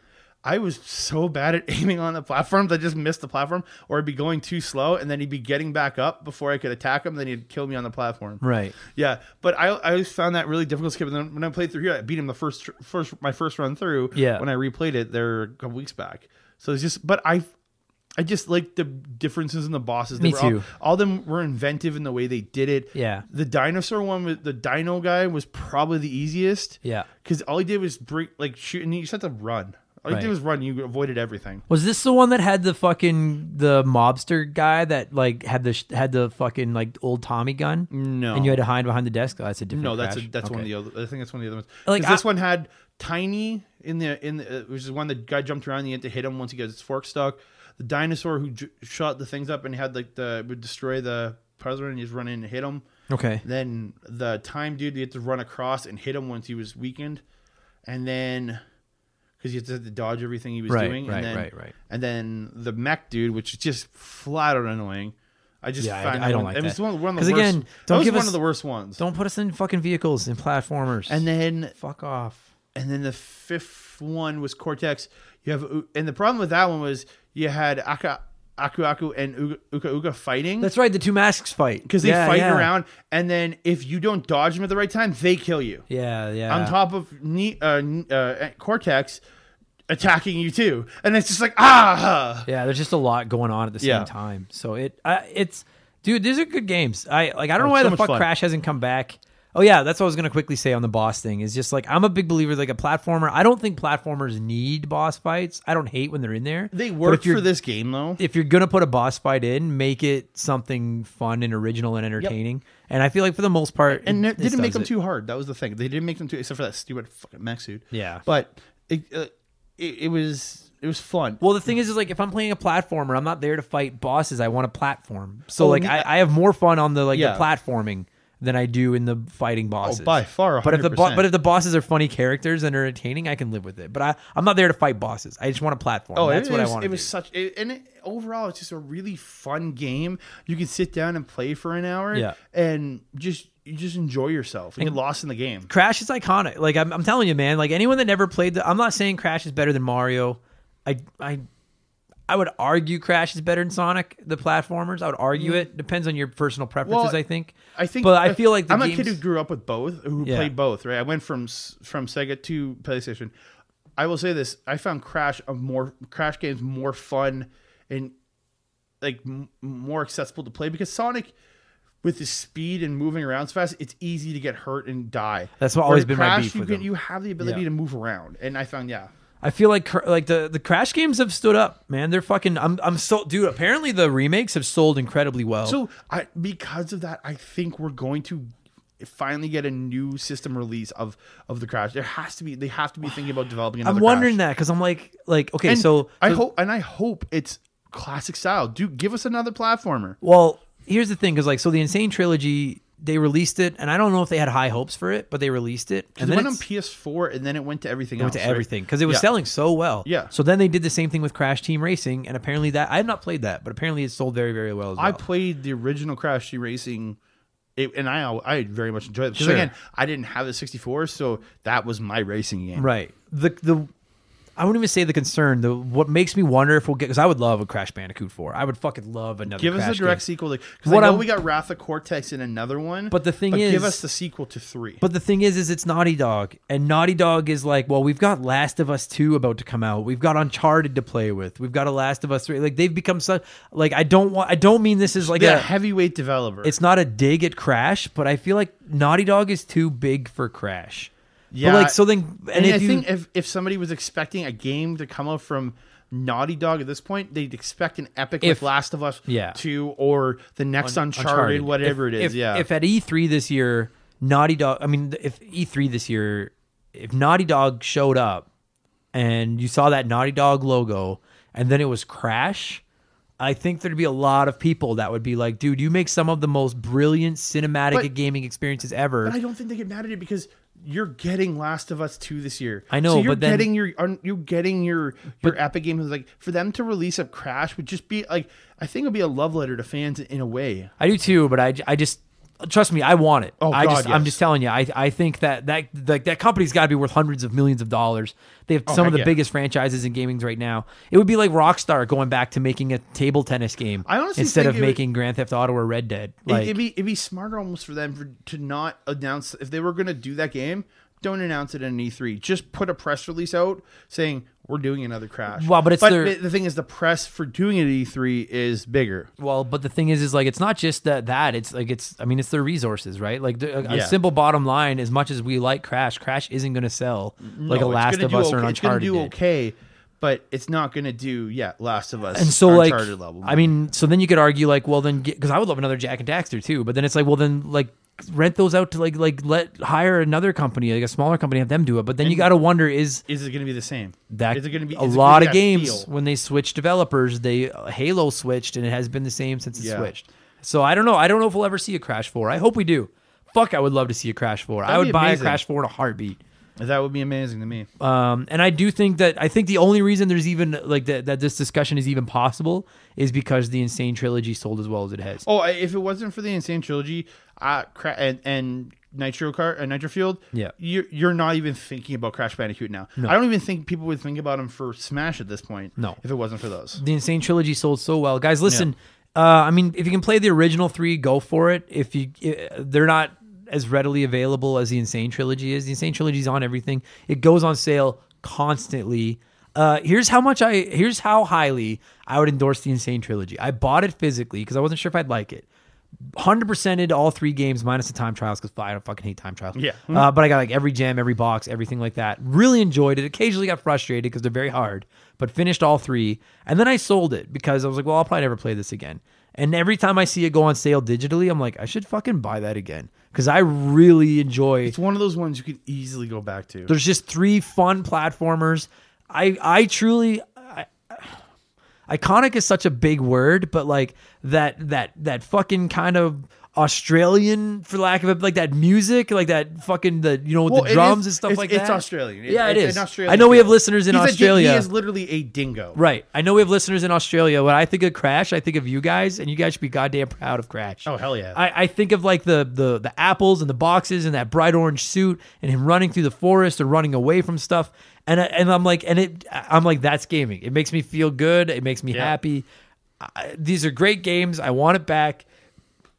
I was so bad at aiming on the platforms, I just missed the platform, or I'd be going too slow, and then he'd be getting back up before I could attack him. Then he'd kill me on the platform. Right. Yeah, but I, I always found that really difficult to skip. And then when I played through here, I beat him the first first my first run through. Yeah. When I replayed it there a couple weeks back, so it's just. But I, I just like the differences in the bosses. Me They were all- too. All, of them were inventive in the way they did it. Yeah. The dinosaur one with the dino guy was probably the easiest. Yeah. Because all he did was break, like shoot, and you just had to run. All he Right. did was run. You avoided everything. Was this the one that had the fucking the mobster guy that like had the sh- had the fucking like old Tommy gun? No. And you had to hide behind the desk. Oh, that's a different. No, that's a, Crash. that's one of Okay. the other. I think that's one of the other ones. Like, Like this one had tiny in the in the, uh, which is one the guy jumped around. And you had to hit him once he got his fork stuck. The dinosaur who j- shot the things up and had like the would destroy the president. and You just run in and hit him. Okay. Then the time dude, you had to run across and hit him once he was weakened, and then because you had to dodge everything he was Right, doing. right, and then, right, right. And then the mech dude, which is just flat out annoying. I just Yeah, I- I don't one- like it was that. one, one of the worst. again, don't give one us- of the worst ones. Don't put us in fucking vehicles and platformers. And then fuck off. And then the fifth one was Cortex. You have and the problem with that one was you had Aka Aku Aku and Uga Uka, Uka fighting That's right. The two masks fight because they Yeah, fight yeah. around, and then if you don't dodge them at the right time, they kill you. Yeah, yeah. On top of ne- uh, uh, Cortex attacking you too, and it's just like ah. Yeah, there's just a lot going on at the same Yeah. time. So it, uh, it's, dude, these are good games. I like. I don't Oh, know why so the fuck fun. Crash hasn't come back. Oh yeah, that's what I was gonna quickly say on the boss thing. Is just like I'm a big believer like a platformer. I don't think platformers need boss fights. I don't hate when they're in there. They work for this game though. If you're gonna put a boss fight in, make it something fun and original and entertaining. And I feel like for the most part, and it, didn't make them it. too hard. That was the thing. They didn't make them too, except for that stupid fucking mech suit. Yeah. but it, uh, it it was it was fun. Well, the thing is, is like if I'm playing a platformer, I'm not there to fight bosses. I want to platform. So Oh, like me- I, I have more fun on the like Yeah. the platforming than I do in the fighting oh, bosses. Oh, by far, But if the bo- but if the bosses are funny characters and are entertaining, I can live with it. But I I'm not there to fight bosses. I just want to platform. Oh, that's it, what it I was, want. It was do. such, it, and it, overall, it's just a really fun game. You can sit down and play for an hour, Yeah. and just you just enjoy yourself and get lost in the game. Crash is iconic. Like I'm, I'm telling you, man. Like anyone that never played the, I'm not saying Crash is better than Mario. I I I would argue Crash is better than Sonic, the platformers. I would argue it. Depends on your personal preferences, Mm. Well, I think. I think, but I feel like the I'm a kid who grew up with both, who Yeah. played both. Right, I went from from Sega to PlayStation. I will say this: I found Crash a more Crash games more fun and like m- more accessible to play because Sonic. With the speed and moving around so fast, it's easy to get hurt and die. That's what always been my Crash, beef you with can. You have the ability Yeah. to move around, and I found yeah, I feel like like the the Crash games have stood up, man. They're fucking. I'm I'm so dude. Apparently the remakes have sold incredibly well. So I because of that, I think we're going to finally get a new system release of of the Crash. There has to be. They have to be thinking about developing another. I'm wondering Crash. that because I'm like like okay, And so I so- hope and I hope it's classic style. Do give us another platformer. Well, here's the thing, because like, so the N. Sane Trilogy, they released it, and I don't know if they had high hopes for it, but they released it, and it then went on it's- PS4 and then it went to everything it went else. to right? everything because it was Yeah. selling so well. Yeah. So then they did the same thing with Crash Team Racing, and apparently that I have not played that, but apparently it sold very very well as well. I played the original Crash Team Racing. It, and I I very much enjoyed it because Sure. again I didn't have the 64, so that was my racing game. right. The the I wouldn't even say the concern. The what makes me wonder if we'll get because I would love a Crash Bandicoot four. I would fucking love another. Give us a direct game. sequel because I know I'm- we got Wrath of Cortex in another one. But the thing give is- give us the sequel to three. But the thing is, is it's Naughty Dog, and Naughty Dog is like, well, we've got Last of Us two about to come out. We've got Uncharted to play with. We've got a Last of Us three. Like they've become such. Like I don't want. I don't mean this is like a a. heavyweight developer. It's not a dig at Crash, but I feel like Naughty Dog is too big for Crash. Yeah. But like so then, and, and if I you, think if if somebody was expecting a game to come out from Naughty Dog at this point, they'd expect an epic If- like Last of Us Yeah. two or the next Uncharted, whatever If- it is. if- yeah. If at E3 this year, Naughty Dog, I mean, if E3 this year, if Naughty Dog showed up and you saw that Naughty Dog logo and then it was Crash, I think there'd be a lot of people that would be like, dude, you make some of the most brilliant cinematic But- gaming experiences ever. but I don't think they get mad at it because you're getting Last of Us two this year. I know, so you're but then- getting your you're getting your your epic games. Like for them to release a Crash would just be like I think it'd be a love letter to fans in a way. I do too, but I, I just trust me, I want it. Oh, I God, just I'm just telling you, I I think that that like that company's got to be worth hundreds of millions of dollars. They have oh, some of the yeah. biggest franchises in gaming right now. It would be like Rockstar going back to making a table tennis game I honestly instead of it would- making Grand Theft Auto or Red Dead. Like it'd be it'd be smarter almost for them for, to not announce if they were going to do that game. Don't announce it in E3. Just put a press release out saying we're doing another crash. Well, but it's but their- the, thing is, the press for doing it at E3 is bigger. Well, but the thing is, is like it's not just that. That it's like it's. I mean, it's their resources, right? Like the, a, a simple bottom line. As much as we like Crash, Crash isn't going to sell like No, a Last of Us okay, or an It's gonna Uncharted. do did. okay, but it's not gonna do yeah, Last of Us And so, like, level. I mean, so then you could argue, like, well, then because I would love another Jak and Daxter too, but then it's like, well, then like rent those out to like like let hire another company, like a smaller company, have them do it. But then you got to wonder, is is it gonna be the same? that is it gonna be a lot of games feel? when they switch developers they uh, halo switched and it has been the same since it Yeah. switched so i don't know i don't know if we'll ever see a crash 4 i hope we do fuck i would love to see a crash 4 i That'd would buy amazing. a crash 4 in a heartbeat That would be amazing to me. um, and i do think that i think the only reason there's even like that, that this discussion is even possible is because the N. Sane Trilogy sold as well as it has Oh, if it wasn't for the N. Sane Trilogy, uh, cra- and, and Nitro Kart and Nitro-Fueled, Yeah. you're you're not even thinking about Crash Bandicoot now. I don't even think people would think about him for Smash at this point. No. if it wasn't for those. the N. Sane Trilogy sold so well guys listen uh i mean if you can play the original three go for it if you uh, they're not as readily available as the N. Sane Trilogy is the N. Sane Trilogy is on everything it goes on sale constantly uh here's how much i here's how highly i would endorse the N. Sane Trilogy i bought it physically because i wasn't sure if i'd like it 100%ed all three games minus the time trials because I don't fucking hate time trials. Yeah. Uh, but I got like every gem, every box, everything like that. Really enjoyed it. Occasionally got frustrated because they're very hard, but finished all three. And then I sold it because I was like, well, I'll probably never play this again. And every time I see it go on sale digitally, I'm like, I should fucking buy that again because I really enjoy It's one of those ones you could easily go back to. there's just three fun platformers. I I truly I, iconic is such a big word, but like that that that fucking kind of Australian, for lack of it, like that music, like that fucking the you know with Well, the drums is- and stuff it's- like it's that. It's Australian. It- yeah, it it's is. an Australian I know we have listeners in He's a Australia. he is literally a dingo. Right. I know we have listeners in Australia. When I think of Crash, I think of you guys, and you guys should be goddamn proud of Crash. Oh, hell yeah. I, I think of like the, the the apples and the boxes and that bright orange suit and him running through the forest or running away from stuff. And I, and I'm like, and it, I'm like, that's gaming. It makes me feel good. It makes me Yeah. happy. I, these are great games. I want it back.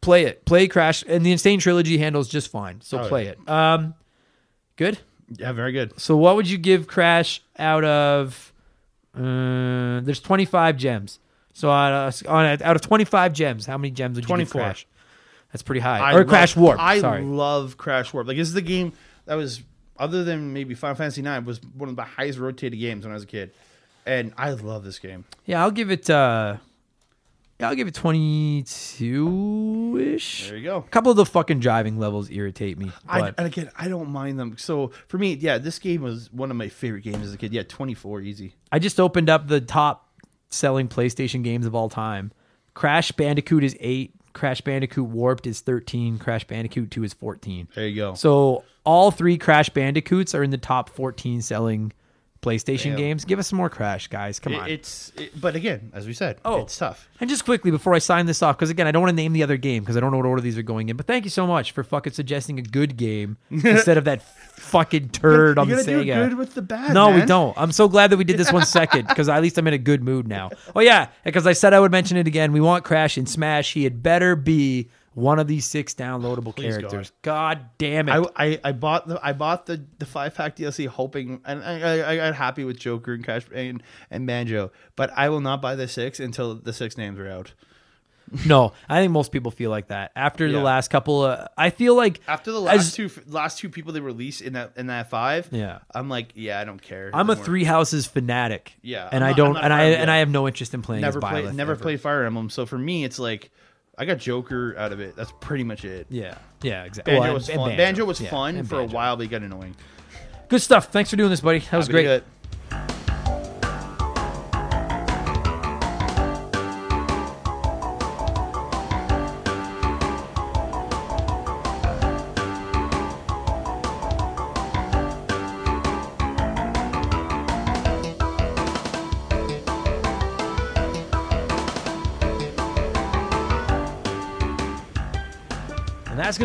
Play it. Play Crash, and the N. Sane Trilogy handles just fine. So Oh, play yeah. it. Um, good. Yeah, very good. So what would you give Crash out of? Uh, there's 25 gems. So out of, on out of 25 gems, how many gems would you give 24. Crash? That's pretty high. I or love- Crash Warp. I Sorry. love Crash Warp. Like this is the game that was other than maybe Final Fantasy IX was one of the highest rotated games when I was a kid, and I love this game. yeah, I'll give it. uh yeah, I'll give it 22 ish. There you go. A couple of the fucking driving levels irritate me. I, But and again, I don't mind them. So for me, yeah, this game was one of my favorite games as a kid. Yeah, twenty four easy. I just opened up the top selling PlayStation games of all time. Crash Bandicoot is eight. Crash Bandicoot Warped is 13. Crash Bandicoot 2 is 14. There you go. So all three Crash Bandicoots are in the top 14 selling PlayStation Damn. games. Give us some more Crash, guys. Come on. it's it, but again, as we said, Oh. it's tough. and just quickly before I sign this off, because again, I don't want to name the other game because I don't know what order these are going in. But thank you so much for fucking suggesting a good game instead of that fucking turd on the gotta do Sega. Uh, good with the bad. No, we don't. I'm so glad that we did this one second because at least I'm in a good mood now. Oh yeah, because I said I would mention it again. We want Crash in Smash. He had better be one of these six downloadable Please, characters. God. damn it! I, I, I bought the I bought the, the five pack DLC hoping and I, I, I got happy with Joker and Crash and, and Banjo, but I will not buy the six until the six names are out. no, I think most people feel like that after the last couple. Of, I feel like After the last as- two last two people they released in that in that five, Yeah. I'm like, yeah, I don't care. I'm a. Three Houses fanatic. Yeah, and I'm I don't, and I and I have no interest in playing. never played Byleth never ever. played Fire Emblem, so for me it's like I got Joker out of it. That's pretty much it. Yeah, yeah, exactly. Banjo Well, was and- fun. and Banjo, was Yeah, fun for a while, but it got annoying. Good stuff. Thanks for doing this, buddy. That was great.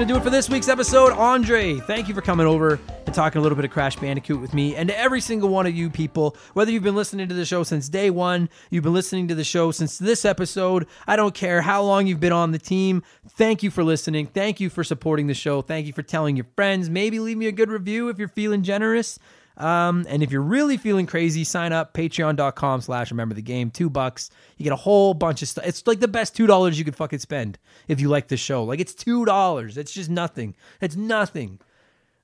Going to do it for this week's episode. Andre, thank you for coming over and talking a little bit of Crash Bandicoot with me and to every single one of you people. Whether you've been listening to the show since day one, you've been listening to the show since this episode, I don't care how long you've been on the team. Thank you for listening. Thank you for supporting the show. Thank you for telling your friends. Maybe leave me a good review if you're feeling generous. Um, and if you're really feeling crazy, sign up patreon.com slash remember the game. Two bucks. You get a whole bunch of stuff. It's like the best two dollars you could fucking spend if you like the show. Like it's two dollars. It's just nothing. It's nothing.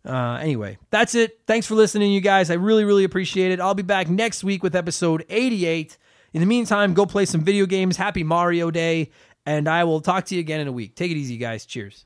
Uh, anyway, that's it. Thanks for listening, you guys. I really, really appreciate it. I'll be back next week with episode 88. In the meantime, go play some video games. Happy Mario Day. And I will talk to you again in a week. Take it easy, guys. Cheers.